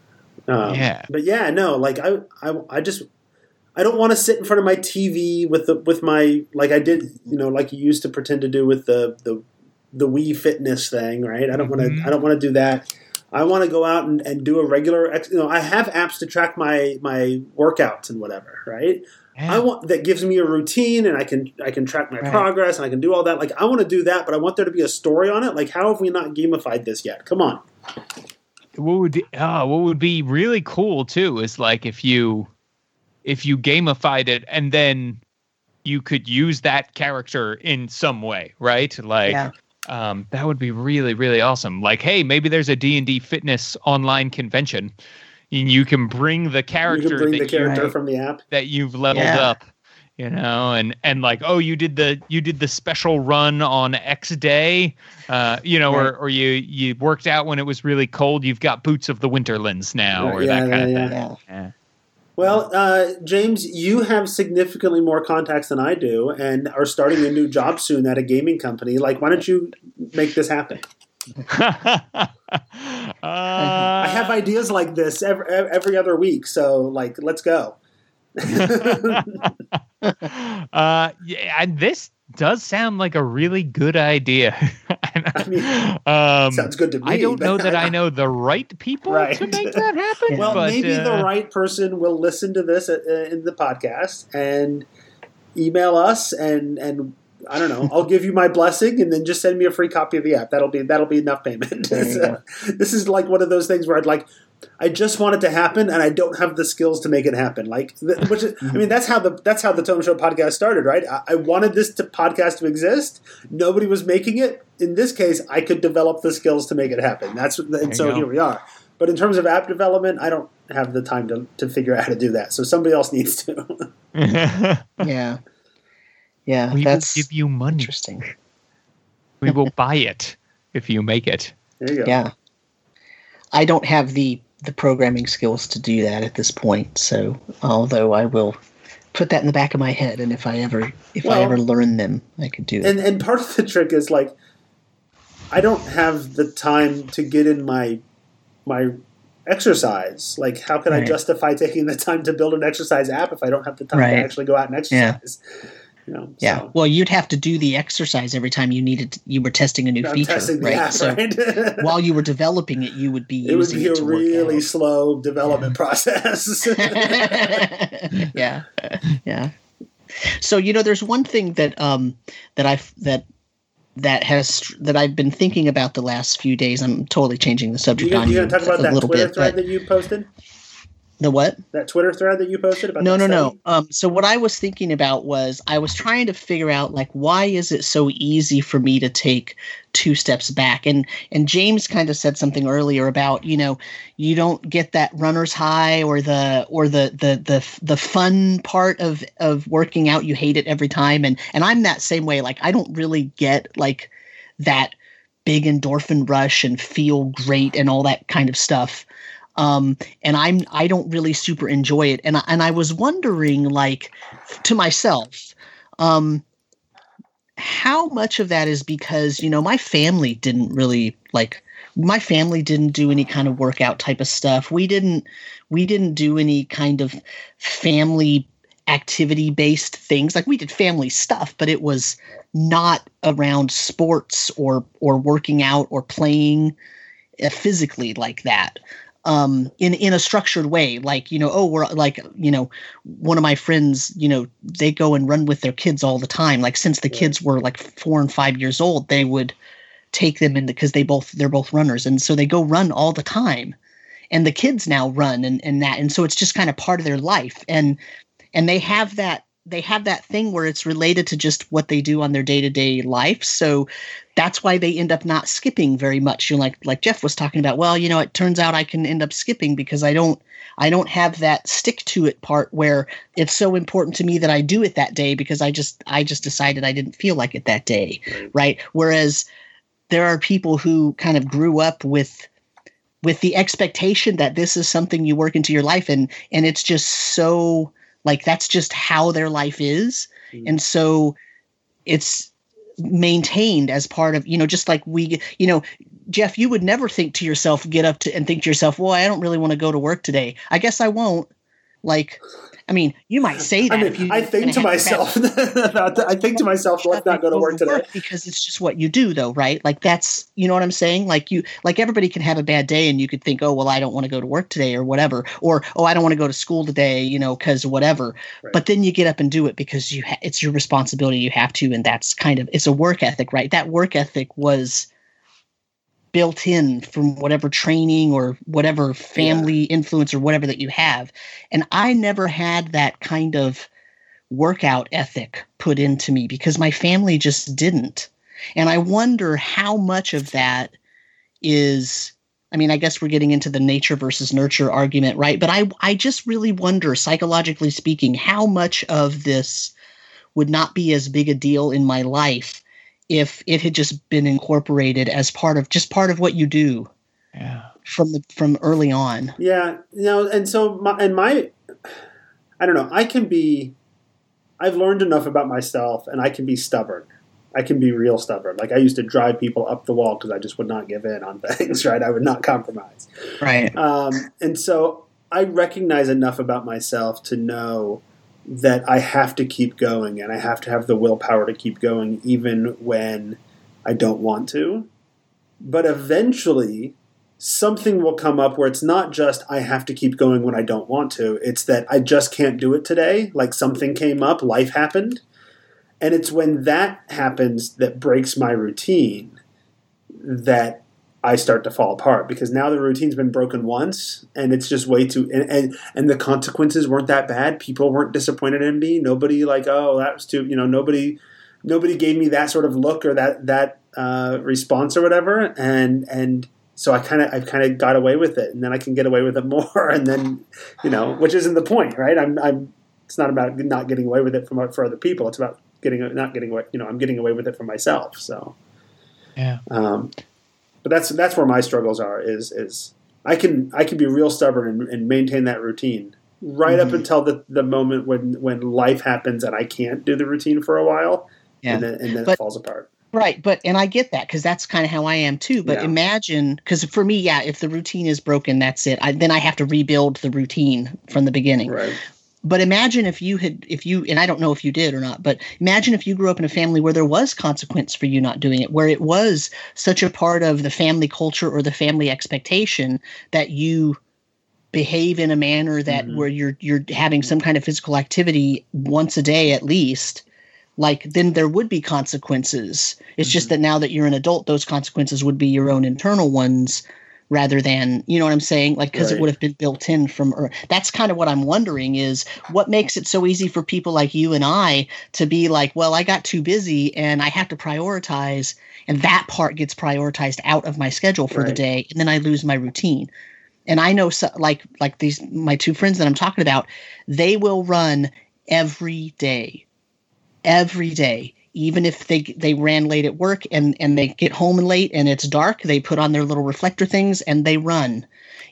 Um, Yeah. But yeah, no, like I I, I just I don't want to sit in front of my TV with the with my like I did you know like you used to pretend to do with the the the Wii Fitness thing, right? I don't want to mm-hmm. I don't want to do that. I want to go out and, and do a regular, ex- you know. I have apps to track my my workouts and whatever, right? I want that gives me a routine and I can I can track my Right. progress and I can do all that. Like I want to do that, but I want there to be a story on it. Like how have we not gamified this yet? Come on. what would oh, what would be really cool too is like if you if you gamified it and then you could use that character in some way, right? Like Yeah. um, that would be really really awesome. Like hey, maybe there's a D&D fitness online convention and you can bring the character can bring that the character Right. from the app. that you've leveled Yeah. up you know and and like oh you did the you did the special run on x day uh you know Right. or or you you worked out when it was really cold you've got boots of the winterlands now or yeah, that kind yeah, of thing Yeah. yeah. Well, uh, James, you have significantly more contacts than I do, and are starting a new job soon at a gaming company. Like, why don't you make this happen? *laughs* uh, I have ideas like this every, every other week, so like, let's go. *laughs* uh yeah and this does sound like a really good idea *laughs* I mean, um Sounds good to me. I don't know that I *laughs* know the right people Right. to make that happen. *laughs* Well, but, maybe uh, the right person will listen to this uh, in the podcast and email us, and and I don't know. I'll give you my blessing, and then just send me a free copy of the app. That'll be that'll be enough payment. So, this is like one of those things where I'd like. I just want it to happen, and I don't have the skills to make it happen. Like, th- which is, I mean, that's how the that's how the Tome Show podcast started, right? I, I wanted this to podcast to exist. Nobody was making it. In this case, I could develop the skills to make it happen. That's and so go. here we are. But in terms of app development, I don't have the time to, to figure out how to do that. So somebody else needs to. *laughs* Yeah. Yeah. we that's will give you money. interesting. We will buy it if you make it. there you go. Yeah. I don't have the the programming skills to do that at this point. So, although I will put that in the back of my head, and if I ever if I ever learn them, I could do it. And and part of the trick is like, I don't have the time to get in my my exercise. Like, how can I justify taking the time to build an exercise app if I don't have the time to actually go out and exercise? You know, yeah. so- Well, you'd have to do the exercise every time you needed you were testing a new I'm feature, right? app, so right? *laughs* while you were developing it, you would be it would be a to really slow development process. *laughs* *laughs* yeah, yeah. So you know, there's one thing that um that I've that that has that I've been thinking about the last few days. I'm totally changing the subject gonna, on you you talk about that Twitter bit. thread that you posted? The what? That Twitter thread that you posted about No, no, no. Um, so what I was thinking about was I was trying to figure out like why is it so easy for me to take two steps back? And and James kind of said something earlier about you know you don't get that runner's high or the or the the the the fun part of of working out. You hate it every time. And and I'm that same way. Like I don't really get like that big endorphin rush and feel great and all that kind of stuff um, and I'm I don't really super enjoy it. And I, and I was wondering, like, to myself, um, how much of that is because you know my family didn't really like my family didn't do any kind of workout type of stuff. We didn't we didn't do any kind of family activity based things like we did family stuff but it was not around sports or or working out or playing uh, physically like that um, in in a structured way. Like you know, oh, we're like you know, one of my friends, you know, they go and run with their kids all the time. Like since the kids were like four and five years old, they would take them in because they both they're both runners, and so they go run all the time. And the kids now run and, and that, and so it's just kind of part of their life, and and they have that they have that thing where it's related to just what they do on their day-to-day life. So that's why they end up not skipping very much. You know like like jeff was talking about well you know it turns out i can end up skipping because i don't i don't have that stick to it part where it's so important to me that i do it that day because i just i just decided i didn't feel like it that day Right. right? Whereas there are people who kind of grew up with with the expectation that this is something you work into your life and and it's just so like that's just how their life is. Mhm. and so it's maintained as part of you know just like we you know jeff you would never think to yourself get up to and think to yourself well i don't really want to go to work today. I guess i won't. Like i mean you might say that I mean, I think to myself about *laughs* that. I think to myself, let's not go to work today. because it's just what you do though right like that's you know what i'm saying like you like everybody can have a bad day and you could think oh well i don't want to go to work today or whatever or oh i don't want to go to school today you know because whatever Right. but then you get up and do it because you ha- it's your responsibility you have to and that's kind of it's a work ethic right that work ethic was built in from whatever training or whatever family influence or whatever that you have and i never had that kind of workout ethic put into me because my family just didn't. And I wonder how much of that is I mean, I guess we're getting into the nature versus nurture argument, right? But I I just really wonder psychologically speaking how much of this would not be as big a deal in my life if it had just been incorporated as part of just part of what you do Yeah. from the from early on. Yeah, no, and so my, and my, I don't know. I can be, I've learned enough about myself, and I can be stubborn. I can be real stubborn. Like I used to drive people up the wall because I just would not give in on *laughs* things. Right, I would not compromise. Right. Um, and so I recognize enough about myself to know that I have to keep going, and I have to have the willpower to keep going, even when I don't want to. But eventually, something will come up where it's not just I have to keep going when I don't want to. It's that I just can't do it today. Like something came up, life happened. And it's when that happens that breaks my routine that I start to fall apart because now the routine's been broken once and it's just way too and, and and the consequences weren't that bad. People weren't disappointed in me. Nobody like, oh, that was too you know, nobody nobody gave me that sort of look or that that uh, response or whatever. And and so I kind of I've kind of got away with it, and then I can get away with it *laughs* more, and then you know, which isn't the point, right? I'm I'm it's not about not getting away with it from for other people. It's about getting not getting away. You know, I'm getting away with it for myself. So Yeah. um, but that's that's where my struggles are. Is is I can I can be real stubborn and, and maintain that routine right up Mhm. until the, the moment when when life happens and I can't do the routine for a while, Yeah. and then and then it falls apart. Right, but and I get that because that's kind of how I am too. But Yeah. imagine, because for me, yeah, if the routine is broken, that's it. I, then I have to rebuild the routine from the beginning. Right. But imagine if you had, if you, and I don't know if you did or not, but imagine if you grew up in a family where there was consequence for you not doing it, where it was such a part of the family culture or the family expectation that you behave in a manner that Mhm. where you're you're having some kind of physical activity once a day at least like then there would be consequences it's just Mhm. that now that you're an adult those consequences would be your own internal ones rather than you know what i'm saying? Like because Right. it would have been built in from ear- that's kind of what i'm wondering is what makes it so easy for people like you and i to be like well i got too busy and i have to prioritize and that part gets prioritized out of my schedule for the day and then i lose my routine. And i know so, like like these my two friends that i'm talking about they will run every day every day even if they they ran late at work and and they get home late and it's dark they put on their little reflector things and they run.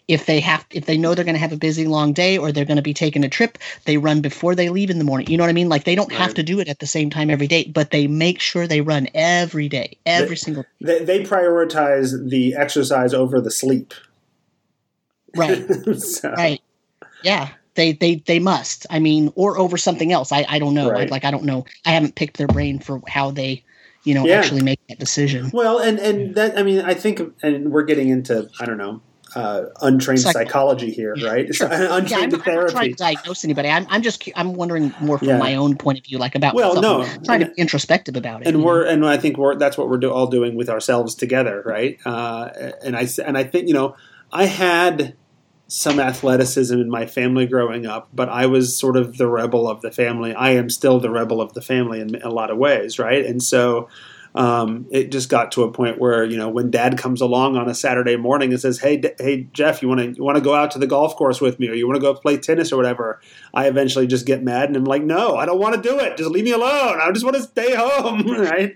If they have if they know they're going to have a busy long day or they're going to be taking a trip they run before they leave in the morning. You know what i mean? Like they don't have to do it at the same time every day but they make sure they run every day every They- single They, they prioritize the exercise over the sleep. right. *laughs* So, right. Yeah they they they must i mean or over something else i i don't know Right. I, like i don't know i haven't picked their brain for how they you know Yeah. actually make that decision Well, and and that I mean, I think, and we're getting into I don't know, uh, untrained Psych- psychology here, right? Sure. *laughs* Yeah, I'm, untrained I'm not trying to diagnose anybody. I'm, I'm just I'm wondering more from Yeah. my own point of view, like about Well, no, trying to be introspective about it. and we're know? and I think we're that's what we're do, all doing with ourselves together, right? Uh, and I and I think you know I had some athleticism in my family growing up, but I was sort of the rebel of the family. I am still the rebel of the family in a lot of ways, right? And so um, it just got to a point where you know when Dad comes along on a Saturday morning and says, "Hey, D- hey Jeff, you want to you want to go out to the golf course with me, or you want to go play tennis or whatever?" I eventually just get mad and I'm like, "No, I don't want to do it. Just leave me alone. I just want to stay home." *laughs* right?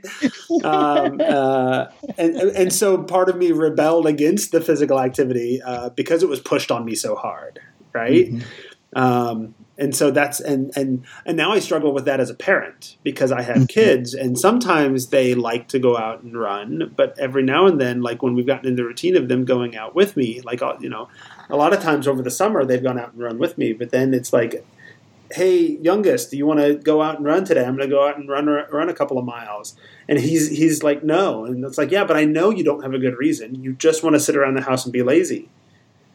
um, uh, and and so part of me rebelled against the physical activity uh, because it was pushed on me so hard, right? Mm-hmm. Um, and so that's and and and now I struggle with that as a parent because I have mm-hmm. kids and sometimes they like to go out and run, but every now and then, like when we've gotten in the routine of them going out with me, like uh, you know, a lot of times over the summer they've gone out and run with me, but then it's like, hey, youngest, do you want to go out and run today? I'm going to go out and run run a couple of miles, and he's he's like, no, and it's like, yeah, but I know you don't have a good reason. You just want to sit around the house and be lazy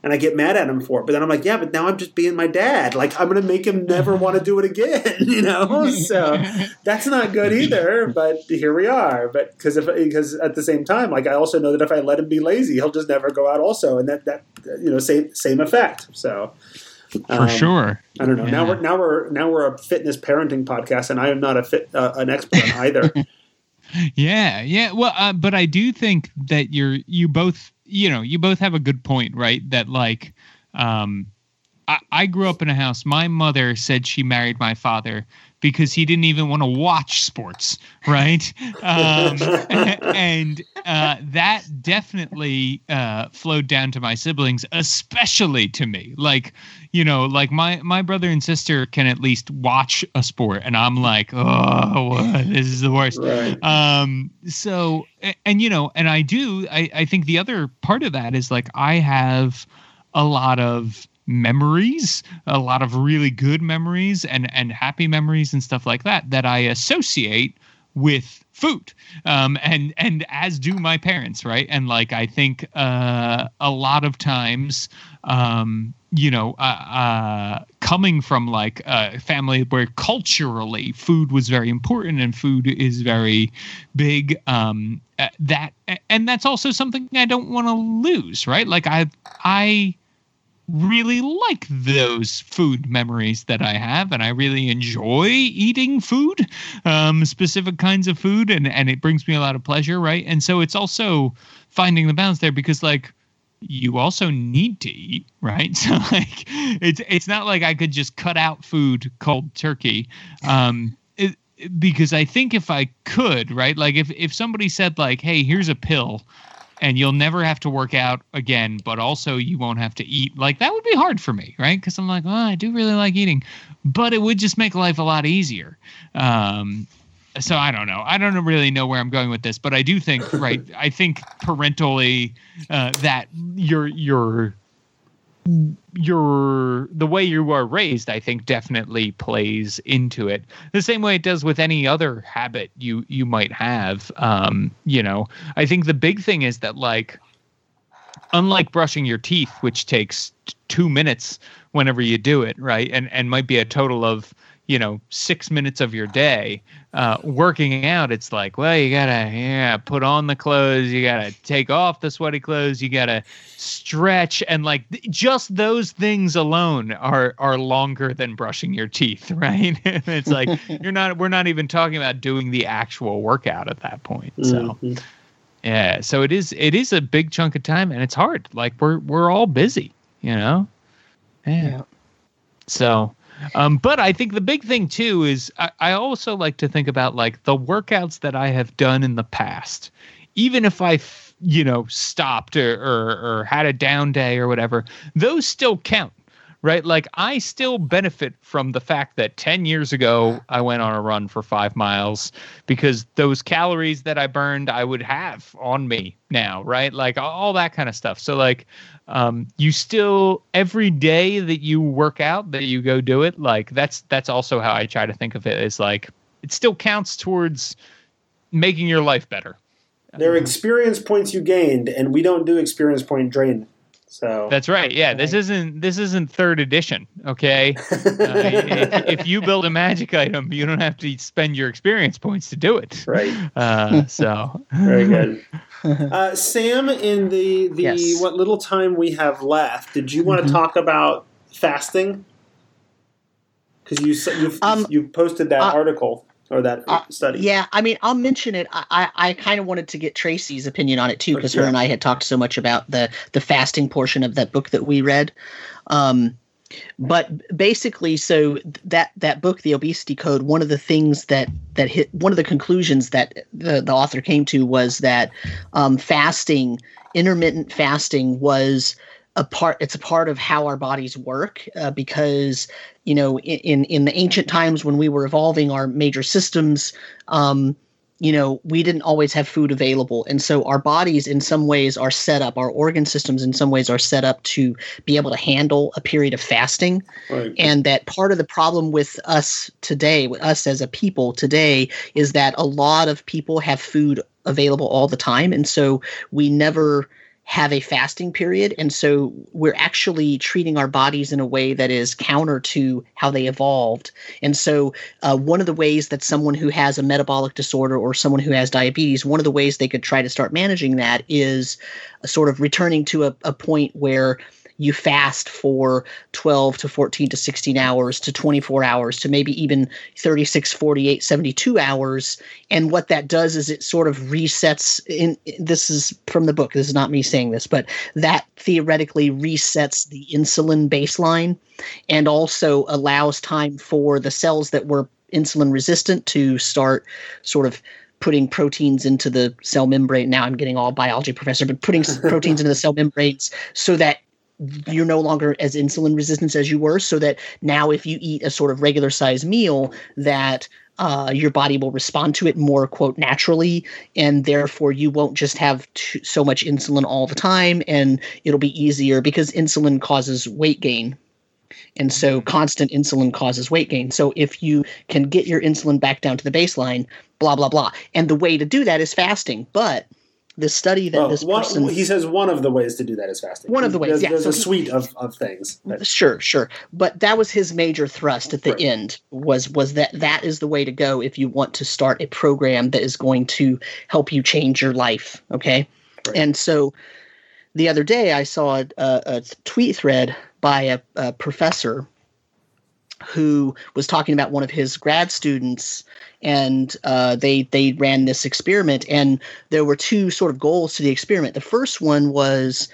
and I get mad at him for it. But then I'm like, yeah, but now I'm just being my dad. Like I'm gonna make him never want to do it again, *laughs* you know. So *laughs* that's not good either. But here we are. But because if because at the same time, like I also know that if I let him be lazy, he'll just never go out. Also, and that that you know same same effect. So. Um, for sure. I don't know. Yeah. Now we're now we're now we're a fitness parenting podcast, and I am not a fit uh, an expert on either. *laughs* yeah, yeah. Well, uh, but I do think that you're you both you know, you both have a good point, right? That like, um, I, I grew up in a house. My mother said she married my father because he didn't even want to watch sports, right? Um, *laughs* and uh, that definitely uh, flowed down to my siblings, especially to me. Like, you know, like my my brother and sister can at least watch a sport, and I'm like, oh, what? this is the worst. Right. Um, so, and, and you know, and I do. I I think the other part of that is like I have a lot of memories, a lot of really good memories and and happy memories and stuff like that that I associate with food um, and and as do my parents right? And like i think uh, a lot of times um, you know uh, uh, coming from like a family where culturally food was very important and food is very big um, uh, that and that's also something i don't want to lose right? Like i i really like those food memories that I have, and I really enjoy eating food, um, specific kinds of food, and and it brings me a lot of pleasure, right? And so it's also finding the balance there because like you also need to eat, right? *laughs* So like it's it's not like I could just cut out food cold turkey. Um, it, because I think if I could, right? Like if if somebody said like, "Hey, here's a pill and you'll never have to work out again, but also you won't have to eat. Like that would be hard for me, right? Because I'm like, I do really like eating, but it would just make life a lot easier. Um, so I don't know. I don't really know where I'm going with this, but I do think, right? I think parentally uh, that your your your the way you are raised i think definitely plays into it. The same way it does with any other habit you you might have um you know. I think the big thing is that like unlike brushing your teeth which takes t- 2 minutes whenever you do it right and and might be a total of you know six minutes of your day uh, working out it's like well you gotta yeah put on the clothes you gotta take off the sweaty clothes you gotta stretch and like just those things alone are are longer than brushing your teeth *laughs* right it's like *laughs* you're not we're not even talking about doing the actual workout at that point so mm-hmm. yeah so it is it is a big chunk of time and it's hard like we're we're all busy you know yeah, yeah. so um, but I think the big thing too is I, I also like to think about like the workouts that I have done in the past, even if I, you know, stopped or, or, or had a down day or whatever, those still count right? Like I still benefit from the fact that 10 years ago I went on a run for 5 miles because those calories that I burned I would have on me now, right? Like all that kind of stuff. So like um, you still every day that you work out that you go do it like that's that's also how i try to think of it is like it still counts towards making your life better there are experience points you gained and we don't do experience point drain So That's right. Yeah, this isn't this isn't third edition. Okay, *laughs* uh, if, if, you build a magic item, you don't have to spend your experience points to do it. Right. Uh, so very good. *laughs* Uh, Sam, in the the Yes. what little time we have left, did you want to Mhm. talk about fasting? Because you s- you Um, you posted that uh, article or that uh, study. Yeah, I mean, I'll mention it. I, I, I kind of wanted to get Tracy's opinion on it too, because her and I had talked so much about the the fasting portion of that book that we read. Um, but basically, so that that book, the Obesity Code, one of the things that that hit one of the conclusions that the the author came to was that um, fasting, intermittent fasting, was a part. It's a part of how our bodies work uh, because you know in in the ancient times when we were evolving our major systems um you know we didn't always have food available. And so our bodies in some ways are set up our organ systems in some ways are set up to be able to handle a period of fasting. Right. and that part of the problem with us today with us as a people today is that a lot of people have food available all the time. And so we never have a fasting period. And so we're actually treating our bodies in a way that is counter to how they evolved. And so uh, one of the ways that someone who has a metabolic disorder or someone who has diabetes one of the ways they could try to start managing that is uh, sort of returning to a, a point where you fast for 12 to 14 to 16 hours to 24 hours to maybe even 36 48 72 hours. And what that does is it sort of resets in this is from the book this is not me saying this but that theoretically resets the insulin baseline and also allows time for the cells that were insulin resistant to start sort of putting proteins into the cell membrane. Now i'm getting all biology professor but putting *laughs* proteins into the cell membranes so that you're no longer as insulin resistant as you were so that now if you eat a sort of regular size meal that uh, your body will respond to it more quote naturally and therefore you won't just have too, so much insulin all the time and it'll be easier because insulin causes weight gain. And so constant insulin causes weight gain. So if you can get your insulin back down to the baseline blah blah blah. And the way to do that is fasting. But the study that Well, this one, person he says one of the ways to do that is fasting. One of the ways, There's, yeah. there's So a he- suite of, of things. that- Sure, sure. But that was his major thrust at the Right. end was was that that is the way to go if you want to start a program that is going to help you change your life, okay? Right. And so the other day I saw a, a, a tweet thread by a, a professor who was talking about one of his grad students and uh, they they ran this experiment and there were two sort of goals to the experiment the first one was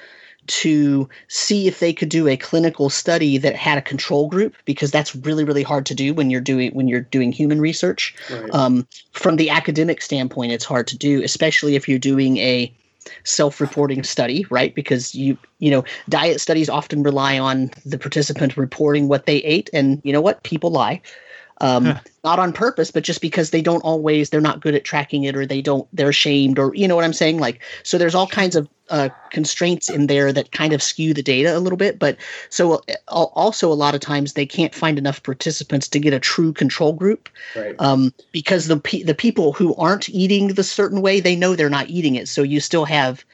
to see if they could do a clinical study that had a control group because that's really really hard to do when you're doing when you're doing human research Right. um, from the academic standpoint it's hard to do especially if you're doing a self-reporting study right? Because you you know diet studies often rely on the participant reporting what they ate and you know what? People lie um, not on purpose but just because they don't always they're not good at tracking it or they don't they're ashamed or you know what i'm saying? Like so there's all kinds of uh, constraints in there that kind of skew the data a little bit but so uh, also a lot of times they can't find enough participants to get a true control group right. um, because the pe- the people who aren't eating the certain way they know they're not eating it. So you still have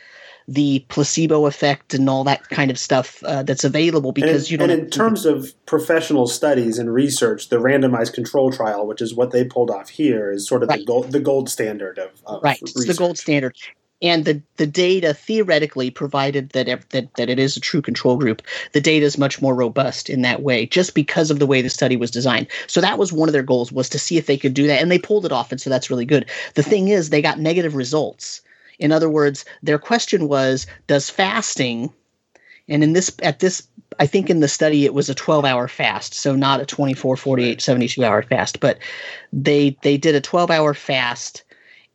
the placebo effect and all that kind of stuff uh, that's available because in, you don't and in terms of professional studies and research, the randomized control trial, which is what they pulled off here, is sort of the gold the gold standard of, of right. It's the gold standard. And the, the data theoretically provided that, that that it is a true control group the data is much more robust in that way just because of the way the study was designed. So that was one of their goals was to see if they could do that and they pulled it off and so that's really good. The thing is they got negative results in other words their question was does fasting and in this at this i think in the study it was a 12 hour fast so not a 24 48 72 hour fast but they they did a 12 hour fast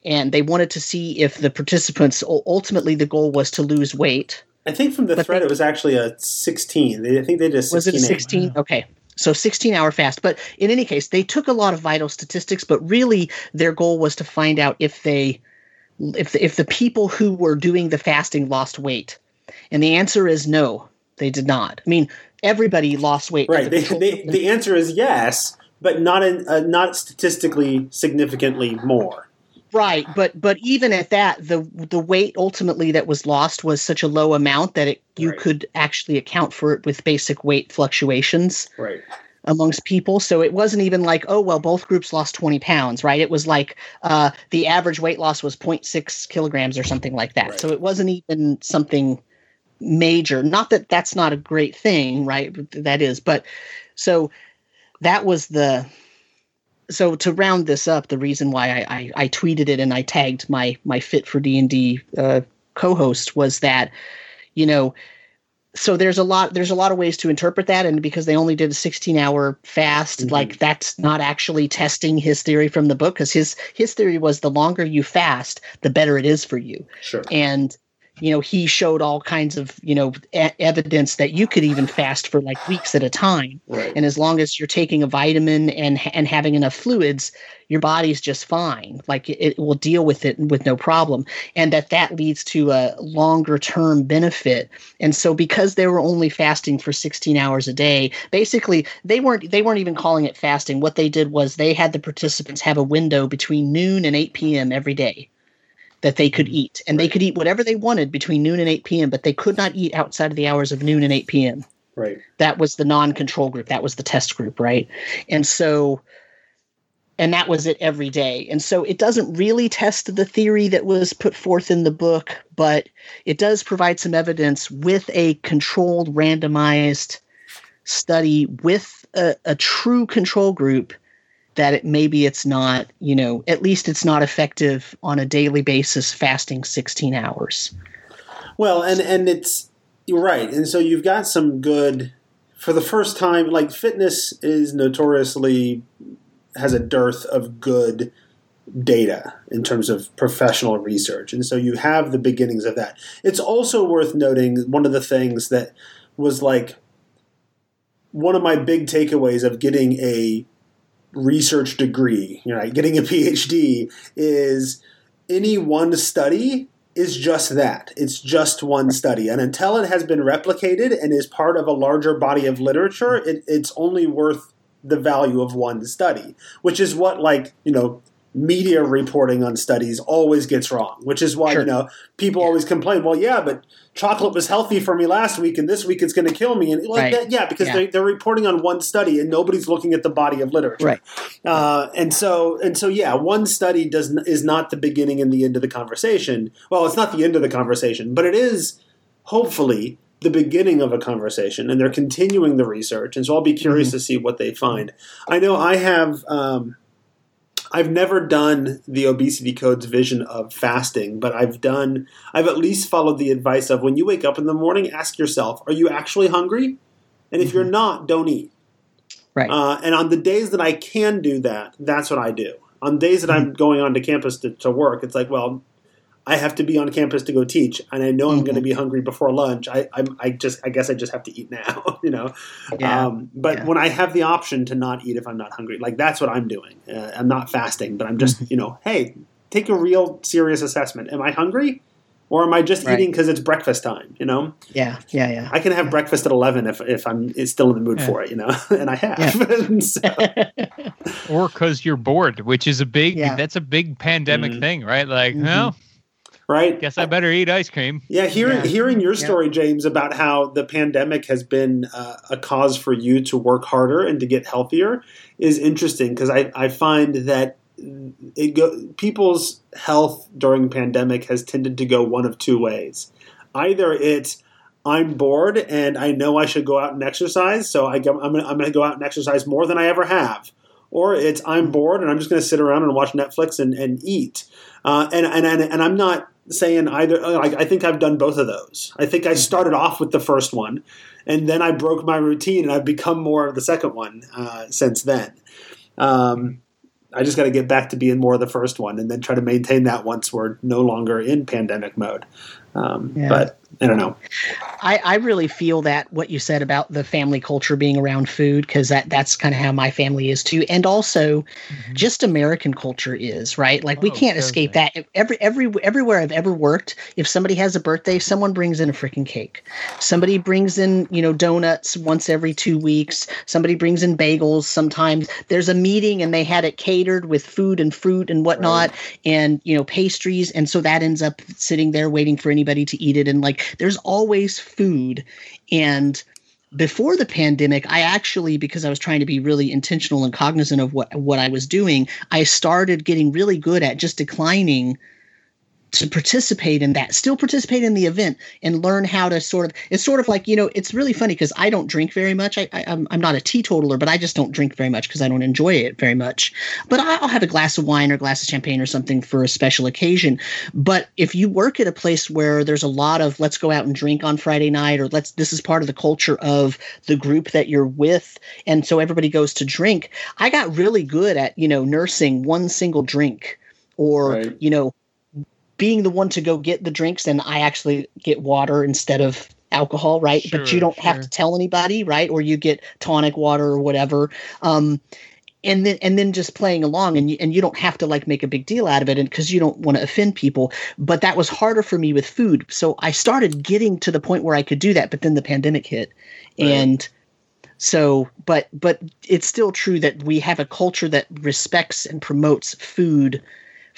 and they wanted to see if the participants ultimately the goal was to lose weight. I think from the But thread they- it was actually a 16. They, I think they did a 16. was it a 16 okay. So 16 hour fast. But in any case they took a lot of vital statistics but really their goal was to find out if they if the, if the people who were doing the fasting lost weight and the answer is no they did not i mean everybody lost weight Right. The They, they, the answer is yes, but not in, uh, not statistically significantly more. Right, but but even at that, the the weight ultimately that was lost was such a low amount that it you Right. could actually account for it with basic weight fluctuations Right. Amongst people. So it wasn't even like, oh well, both groups lost twenty pounds, right? It was like uh, the average weight loss was 0.6 kilograms or something like that. Right. So it wasn't even something major. Not that that's not a great thing, right? That is, but so that was the so to round this up, the reason why I, I, I tweeted it and I tagged my my Fit for D and D uh, co-host was that, you know, so there's a lot there's a lot of ways to interpret that, and because they only did a 16 hour fast, Mhm. like that's not actually testing his theory from the book, because his his theory was the longer you fast, the better it is for you, Sure. and you know he showed all kinds of you know e- evidence that you could even fast for like weeks at a time. Right. and as long as you're taking a vitamin and and having enough fluids your body's just fine. Like it, it will deal with it with no problem. And that that leads to a longer term benefit. And so because they were only fasting for 16 hours a day basically they weren't they weren't even calling it fasting. What they did was they had the participants have a window between noon and 8 p.m every day that they could eat. And they could eat whatever they wanted between noon and 8 p.m but they could not eat outside of the hours of noon and 8 p.m Right. that was the non-control group. That was the test group right? And so and that was it every day. And so it doesn't really test the theory that was put forth in the book but it does provide some evidence with a controlled randomized study with a, a true control group that it, maybe it's not you know at least it's not effective on a daily basis fasting 16 hours Well, and and it's right, and so you've got some good for the first time. Like fitness is notoriously has a dearth of good data in terms of professional research, and so you have the beginnings of that. It's also worth noting one of the things that was like one of my big takeaways of getting a research degree, you know, getting a PhD is any one study is just that. It's just one study. And until it has been replicated and is part of a larger body of literature, it, it's only worth the value of one study, which is what, like, you know, media reporting on studies always gets wrong, which is why, Sure. you know, people always complain, well, yeah, but chocolate was healthy for me last week and this week it's going to kill me. And like Right. that, yeah, because Yeah. They, they're reporting on one study and nobody's looking at the body of literature. Right. Uh, and so and so yeah, one study does n- is not the beginning and the end of the conversation. Well, it's not the end of the conversation, but it is hopefully the beginning of a conversation, and they're continuing the research. And so I'll be curious Mm-hmm. to see what they find. I know I have. Um, I've never done the obesity code's vision of fasting, but I've done. I've at least followed the advice of when you wake up in the morning, ask yourself, "Are you actually hungry?" And if you're not, don't eat. Right. Uh, and on the days that I can do that, that's what I do. On days that I'm going onto campus to, to work, it's like, well, I have to be on campus to go teach, and I know I'm Mhm. going to be hungry before lunch. I, I'm, I just, I guess I just have to eat now, *laughs* you know. Yeah. Um, but Yeah. when I have the option to not eat if I'm not hungry, like that's what I'm doing. Uh, I'm not fasting, but I'm just, Mm-hmm. you know, hey, take a real serious assessment. Am I hungry, or am I just Right. eating because it's breakfast time? You know, yeah yeah yeah I can have breakfast at eleven if if I'm still in the mood Yeah. for it, you know, *laughs* and I have. *laughs* And so- or because you're bored, which is a big Yeah. that's a big pandemic Mhm. thing, right? Like, Mhm. well, right? guess I better eat ice cream. Yeah, hearing Yeah. hearing your Yeah. story, James, about how the pandemic has been uh, a cause for you to work harder and to get healthier is interesting because I, I find that it go, people's health during pandemic has tended to go one of two ways. Either it's I'm bored and I know I should go out and exercise, so I, I'm gonna, I'm going to go out and exercise more than I ever have. Or it's I'm bored and I'm just going to sit around and watch Netflix and, and eat. Uh, and, and, and and I'm not saying either. Like I think I've done both of those. I think I started off with the first one, and then I broke my routine, and I've become more of the second one uh, since then. Um, I just got to get back to being more of the first one, and then try to maintain that once we're no longer in pandemic mode. Um, Yeah. But I don't know. I, I really feel that what you said about the family culture being around food because that that's kind of how my family is too, and also mm-hmm. just American culture is right. Like we Oh, can't escape that. Every every everywhere I've ever worked, if somebody has a birthday, someone brings in a freaking cake. Somebody brings in you know donuts once every two weeks. Somebody brings in bagels. Sometimes there's a meeting and they had it catered with food and fruit and whatnot, and you know pastries, and so that ends up sitting there waiting for anybody to eat it. And like there's always food. And before the pandemic i actually because i was trying to be really intentional and cognizant of what what i was doing i started getting really good at just declining to participate in that still participate in the event and learn how to sort of it's sort of like you know it's really funny because i don't drink very much. I, I I'm, I'm not a teetotaler but i just don't drink very much because i don't enjoy it very much. But i'll have a glass of wine or a glass of champagne or something for a special occasion. But if you work at a place where there's a lot of let's go out and drink on friday night or let's this is part of the culture of the group that you're with and so everybody goes to drink i got really good at you know nursing one single drink or Right. you know being the one to go get the drinks and I actually get water instead of alcohol, right? but you don't have to tell anybody, right? Or you get tonic water or whatever. Um, and then and then just playing along and you, and you don't have to like make a big deal out of it and because you don't want to offend people but that was harder for me with food so i started getting to the point where i could do that but then the pandemic hit Right. and so but but it's still true that we have a culture that respects and promotes food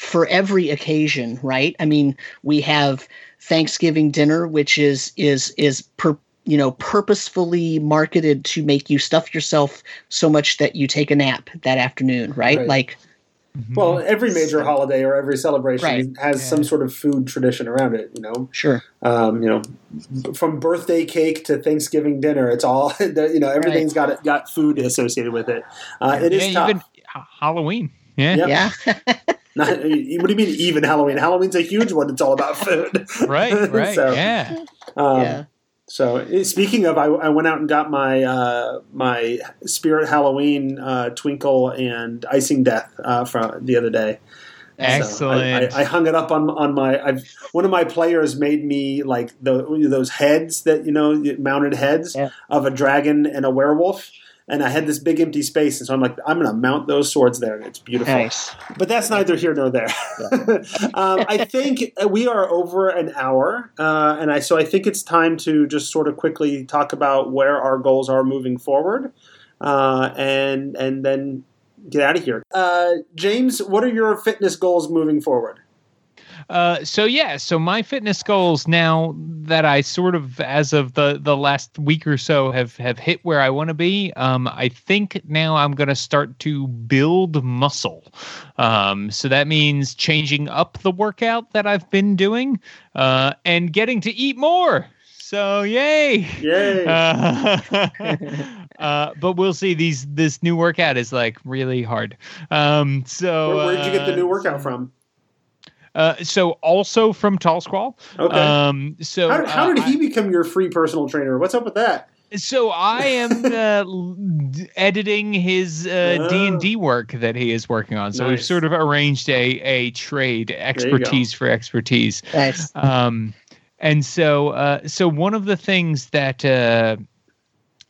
for every occasion right i mean we have thanksgiving dinner which is is is per you know purposefully marketed to make you stuff yourself so much that you take a nap that afternoon right, Right. like Mhm. Well, every major holiday or every celebration Right. has Yeah. some sort of food tradition around it. You know, sure um, you know, from birthday cake to Thanksgiving dinner, it's all *laughs* you know. Everything's got got food associated with it. Uh, it is yeah, tough. even Ha- Halloween. Yeah. Yep. yeah *laughs* Not, what do you mean even Halloween? Halloween's a huge one. It's all about food. *laughs* Right, *laughs* right. So, yeah. Um, yeah So eh, speaking of, I, I went out and got my uh, my Spirit Halloween uh, Twinkle and Icingdeath uh, from the other day. So Excellent. I, I, I hung it up on on my. I've, one of my players made me like the, those heads that you know mounted heads Yeah. of a dragon and a werewolf, and I had this big empty space, and so I'm like, I'm going to mount those swords there, and it's beautiful. nice But that's neither here nor there. *laughs* um, I think we are over an hour, uh, and I so I think it's time to just sort of quickly talk about where our goals are moving forward, uh, and and then get out of here. Uh, James, what are your fitness goals moving forward? Uh, so yeah, so my fitness goals now that I sort of, as of the the last week or so, have have hit where I want to be. Um, I think now I'm going to start to build muscle. Um, so that means changing up the workout that I've been doing, uh, and getting to eat more. So yay! Yay! Uh, *laughs* uh, but we'll see. These this new workout is like really hard. Um, so where, where did you get the uh, new workout from? Uh, so also from Tall Squall. Okay. Um, so how, how uh, did he become your free personal trainer? What's up with that? So I am *laughs* uh, editing his uh, D and D work that he is working on. So we've sort of arranged a a trade expertise for expertise. nice Um, and so uh, so one of the things that.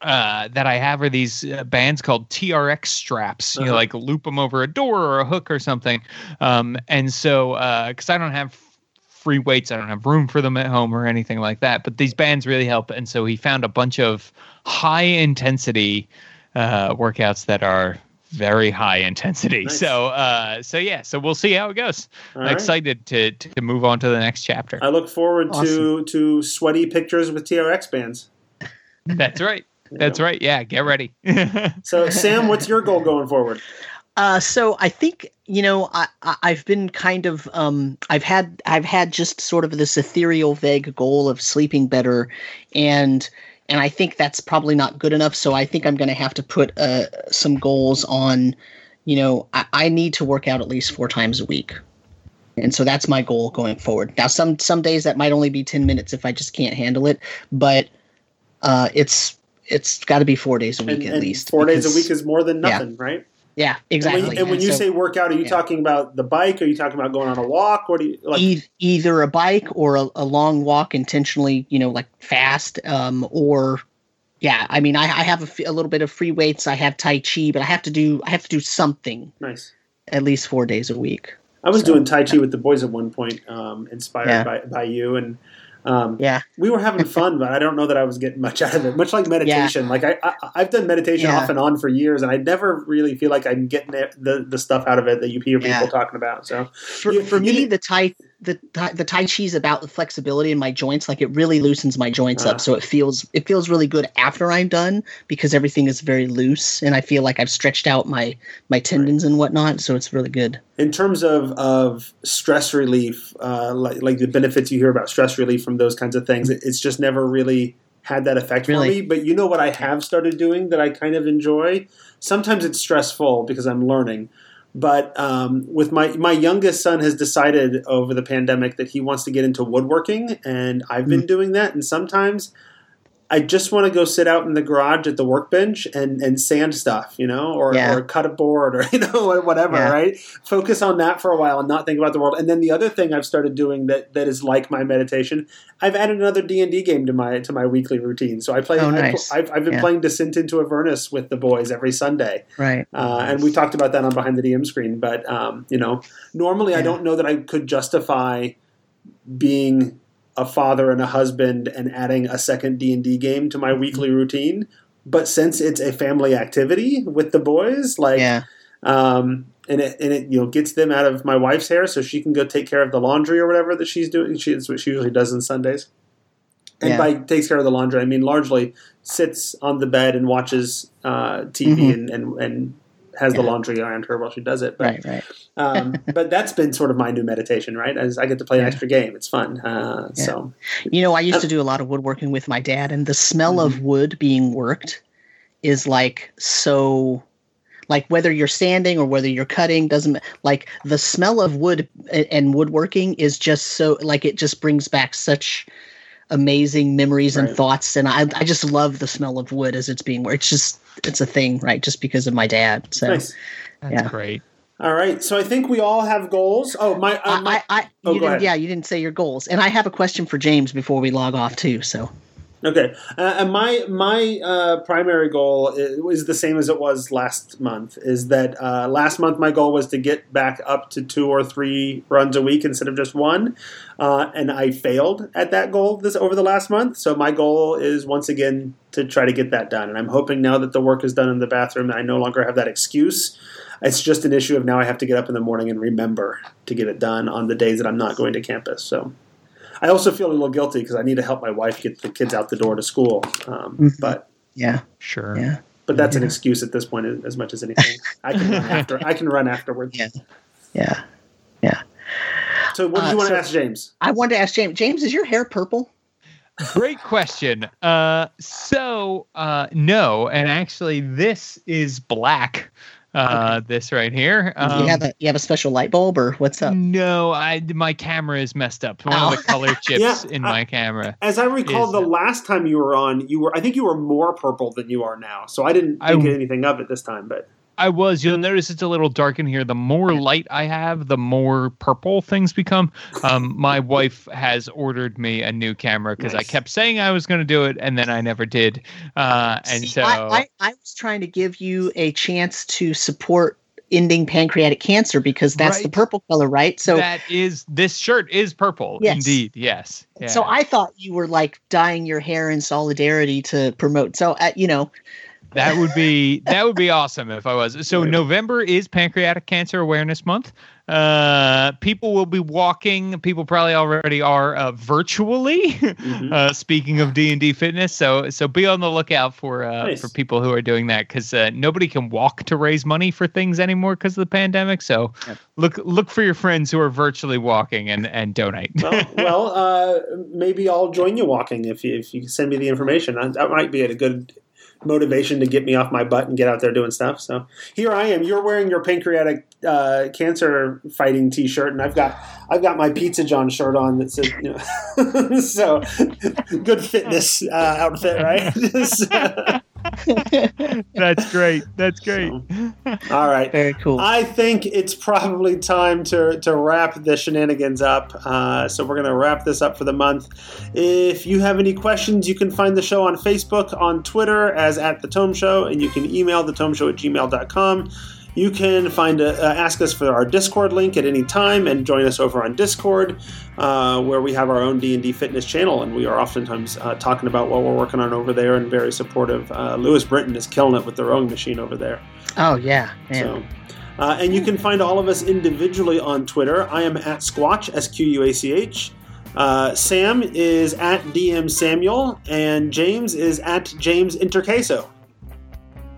Uh, uh, that I have are these uh, bands called TRX straps. You Uh-huh. know, like loop them over a door or a hook or something. Um, and so, because I don't have free weights, I don't have room for them at home or anything like that. But these bands really help. And so he found a bunch of high intensity uh, workouts that are very high intensity. Nice. So, uh, so yeah. So we'll see how it goes. All I'm right. excited to to move on to the next chapter. I look forward to to sweaty pictures with TRX bands. That's right. There you That's go. right. Yeah, get ready. *laughs* So, Sam, what's your goal going forward? Uh, so I think you know I, I I've been kind of um I've had I've had just sort of this ethereal vague goal of sleeping better, and and I think that's probably not good enough. So I think I'm going to have to put uh some goals on, you know I, I need to work out at least four times a week, and so that's my goal going forward. Now some some days that might only be ten minutes if I just can't handle it, but uh it's it's got to be four days a week And, at and least. four days a week is more than Yeah. nothing, right? Yeah, And exactly. when, and when you so say workout, are you yeah. talking about the bike? Are you talking about going on a walk? Or do you like? e- either a bike or a, a long walk intentionally, you know, like fast, um, or yeah, I mean, I, I have a, f- a little bit of free weights. I have Tai Chi, but I have to do I have to do something nice. at least four days a week. I was So- doing Tai Chi with the boys at one point, um, inspired Yeah. by, by you, and um, Yeah, we were having fun, but I don't know that I was getting much out of it. Much like meditation, like I, I I've done meditation Yeah. off and on for years, and I never really feel like I'm getting it, the the stuff out of it that you hear people Yeah. talking about. So for, You- for you me, did- the Tai the Tai- the Tai Chi is about the flexibility in my joints. Like it really loosens my joints Ah. up, so it feels it feels really good after I'm done because everything is very loose, and I feel like I've stretched out my my tendons and whatnot. So it's really good. in terms of of stress relief, uh, like like the benefits you hear about stress relief from those kinds of things, it, it's just never really had that effect Really? for me. But you know what I have started doing that I kind of enjoy. Sometimes it's stressful because I'm learning. But um, with my my youngest son has decided over the pandemic that he wants to get into woodworking, and I've been doing that. And sometimes I just want to go sit out in the garage at the workbench and, and sand stuff, you know, or, Yeah. or cut a board or *laughs* you know whatever, Yeah. right? Focus on that for a while and not think about the world. And then the other thing I've started doing that that is like my meditation, I've added another D and D game to my to my weekly routine. So I play. Oh, I nice. I've, I've been Yeah. playing Descent into Avernus with the boys every Sunday. Right. Uh, and we talked about that on behind the DM screen. But um, you know, normally I don't know that I could justify being a father and a husband and adding a second D and D game to my weekly routine. But since it's a family activity with the boys, like, Yeah. um, and it and it you know gets them out of my wife's hair, so she can go take care of the laundry or whatever that she's doing. She, that's what she usually does on Sundays. And Yeah. by takes care of the laundry, I mean largely sits on the bed and watches uh, TV Mhm. and, and and has the Yeah. laundry around her while she does it. But, Right. Right. um, *laughs* but that's been sort of my new meditation, right? As I get to play an extra game, it's fun. Uh, Yeah. So You know, I used Uh, to do a lot of woodworking with my dad, and the smell Mm-hmm. of wood being worked is like so. Like whether you're sanding or whether you're cutting doesn't like the smell of wood and woodworking is just so like it just brings back such amazing memories and Right. thoughts, and I I just love the smell of wood as it's being worked. It's just it's a thing, right? Just because of my dad. So nice. That's Yeah. great. All right. So I think we all have goals. Oh, my. Uh, my I, I, I Oh, you go didn't, ahead. yeah, you didn't say your goals, and I have a question for James before we log off too. So Okay, uh, and my my uh, primary goal is, the same as it was last month. Is that uh, last month my goal was to get back up to two or three runs a week instead of just one, uh, and I failed at that goal this over the last month. So my goal is once again to try to get that done, and I'm hoping now that the work is done in the bathroom, I no longer have that excuse. It's just an issue of now I have to get up in the morning and remember to get it done on the days that I'm not going to campus. So. I also feel a little guilty because I need to help my wife get the kids out the door to school. Um, Mhm. But yeah, Sure. yeah. but that's an excuse at this point as- as much as anything. *laughs* I can run after. I can run afterwards. Yeah. Yeah. So what do you Uh, want so- to ask James? I wanted to ask James. James, is your hair purple? Great question. Uh, so uh, no, and actually, this is black. Uh, This right here. Do Um, you have a you have a special light bulb or what's up? no, I my camera is messed up. One Oh. of the color *laughs* chips Yeah, in I- my camera. As I recall, Is- the last time you were on, you were. I think you were more purple than you are now. So I didn't I- think anything of it this time. But I was. You'll notice it's a little dark in here. The more light I have, the more purple things become. Um, *laughs* my wife has ordered me a new camera because I kept saying I was going to do it, and then I never did. Uh, and See, so I, I, I was trying to give you a chance to support ending pancreatic cancer because that's the purple color, right? So that is this shirt is purple. Yes. Indeed, yes. so I thought you were like dyeing your hair in solidarity to promote. So uh, you know, That would be that would be awesome if I was. So. November is Pancreatic Cancer Awareness Month. Uh, people will be walking. People probably already are uh, virtually. *laughs* Mhm. uh, speaking of D and D fitness, so so be on the lookout for uh, Nice. for people who are doing that because uh, nobody can walk to raise money for things anymore because of the pandemic. So Yep. look look for your friends who are virtually walking and and donate. well, *laughs* well uh, maybe I'll join you walking if you if you send me the information. That that might be a good motivation to get me off my butt and get out there doing stuff. So here I am. You're wearing your pancreatic uh, cancer fighting T-shirt, and I've got I've got my Pizza John shirt on that says you know. *laughs* so good fitness uh, outfit, right? *laughs* So- *laughs* That's great. That's great. So, all right. Very cool. I think it's probably time to, to wrap the shenanigans up. Uh, so we're going to wrap this up for the month. If you have any questions, you can find the show on Facebook, on Twitter as at the Tome Show, and you can email the Tome Show at gmail.com. You can find a, uh, ask us for our Discord link at any time and join us over on Discord, uh, where we have our own D and D fitness channel, and we are oftentimes uh, talking about what we're working on over there and very supportive. Uh, Lewis Brinton is killing it with the rowing machine over there. oh yeah, man. So, uh, and you can find all of us individually on Twitter. I am at Squatch, S Q U A C H. Uh, Sam is at DM Samuel, and James is at James Introcaso.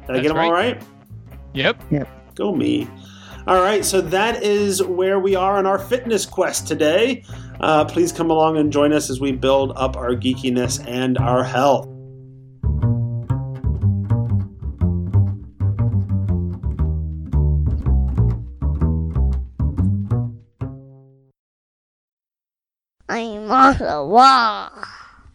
Did I get That's them all right. Yep. Yep. Go me. All right, so that is where we are on our fitness quest today. Uh, please come along and join us as we build up our geekiness and our health. I'm on the wall.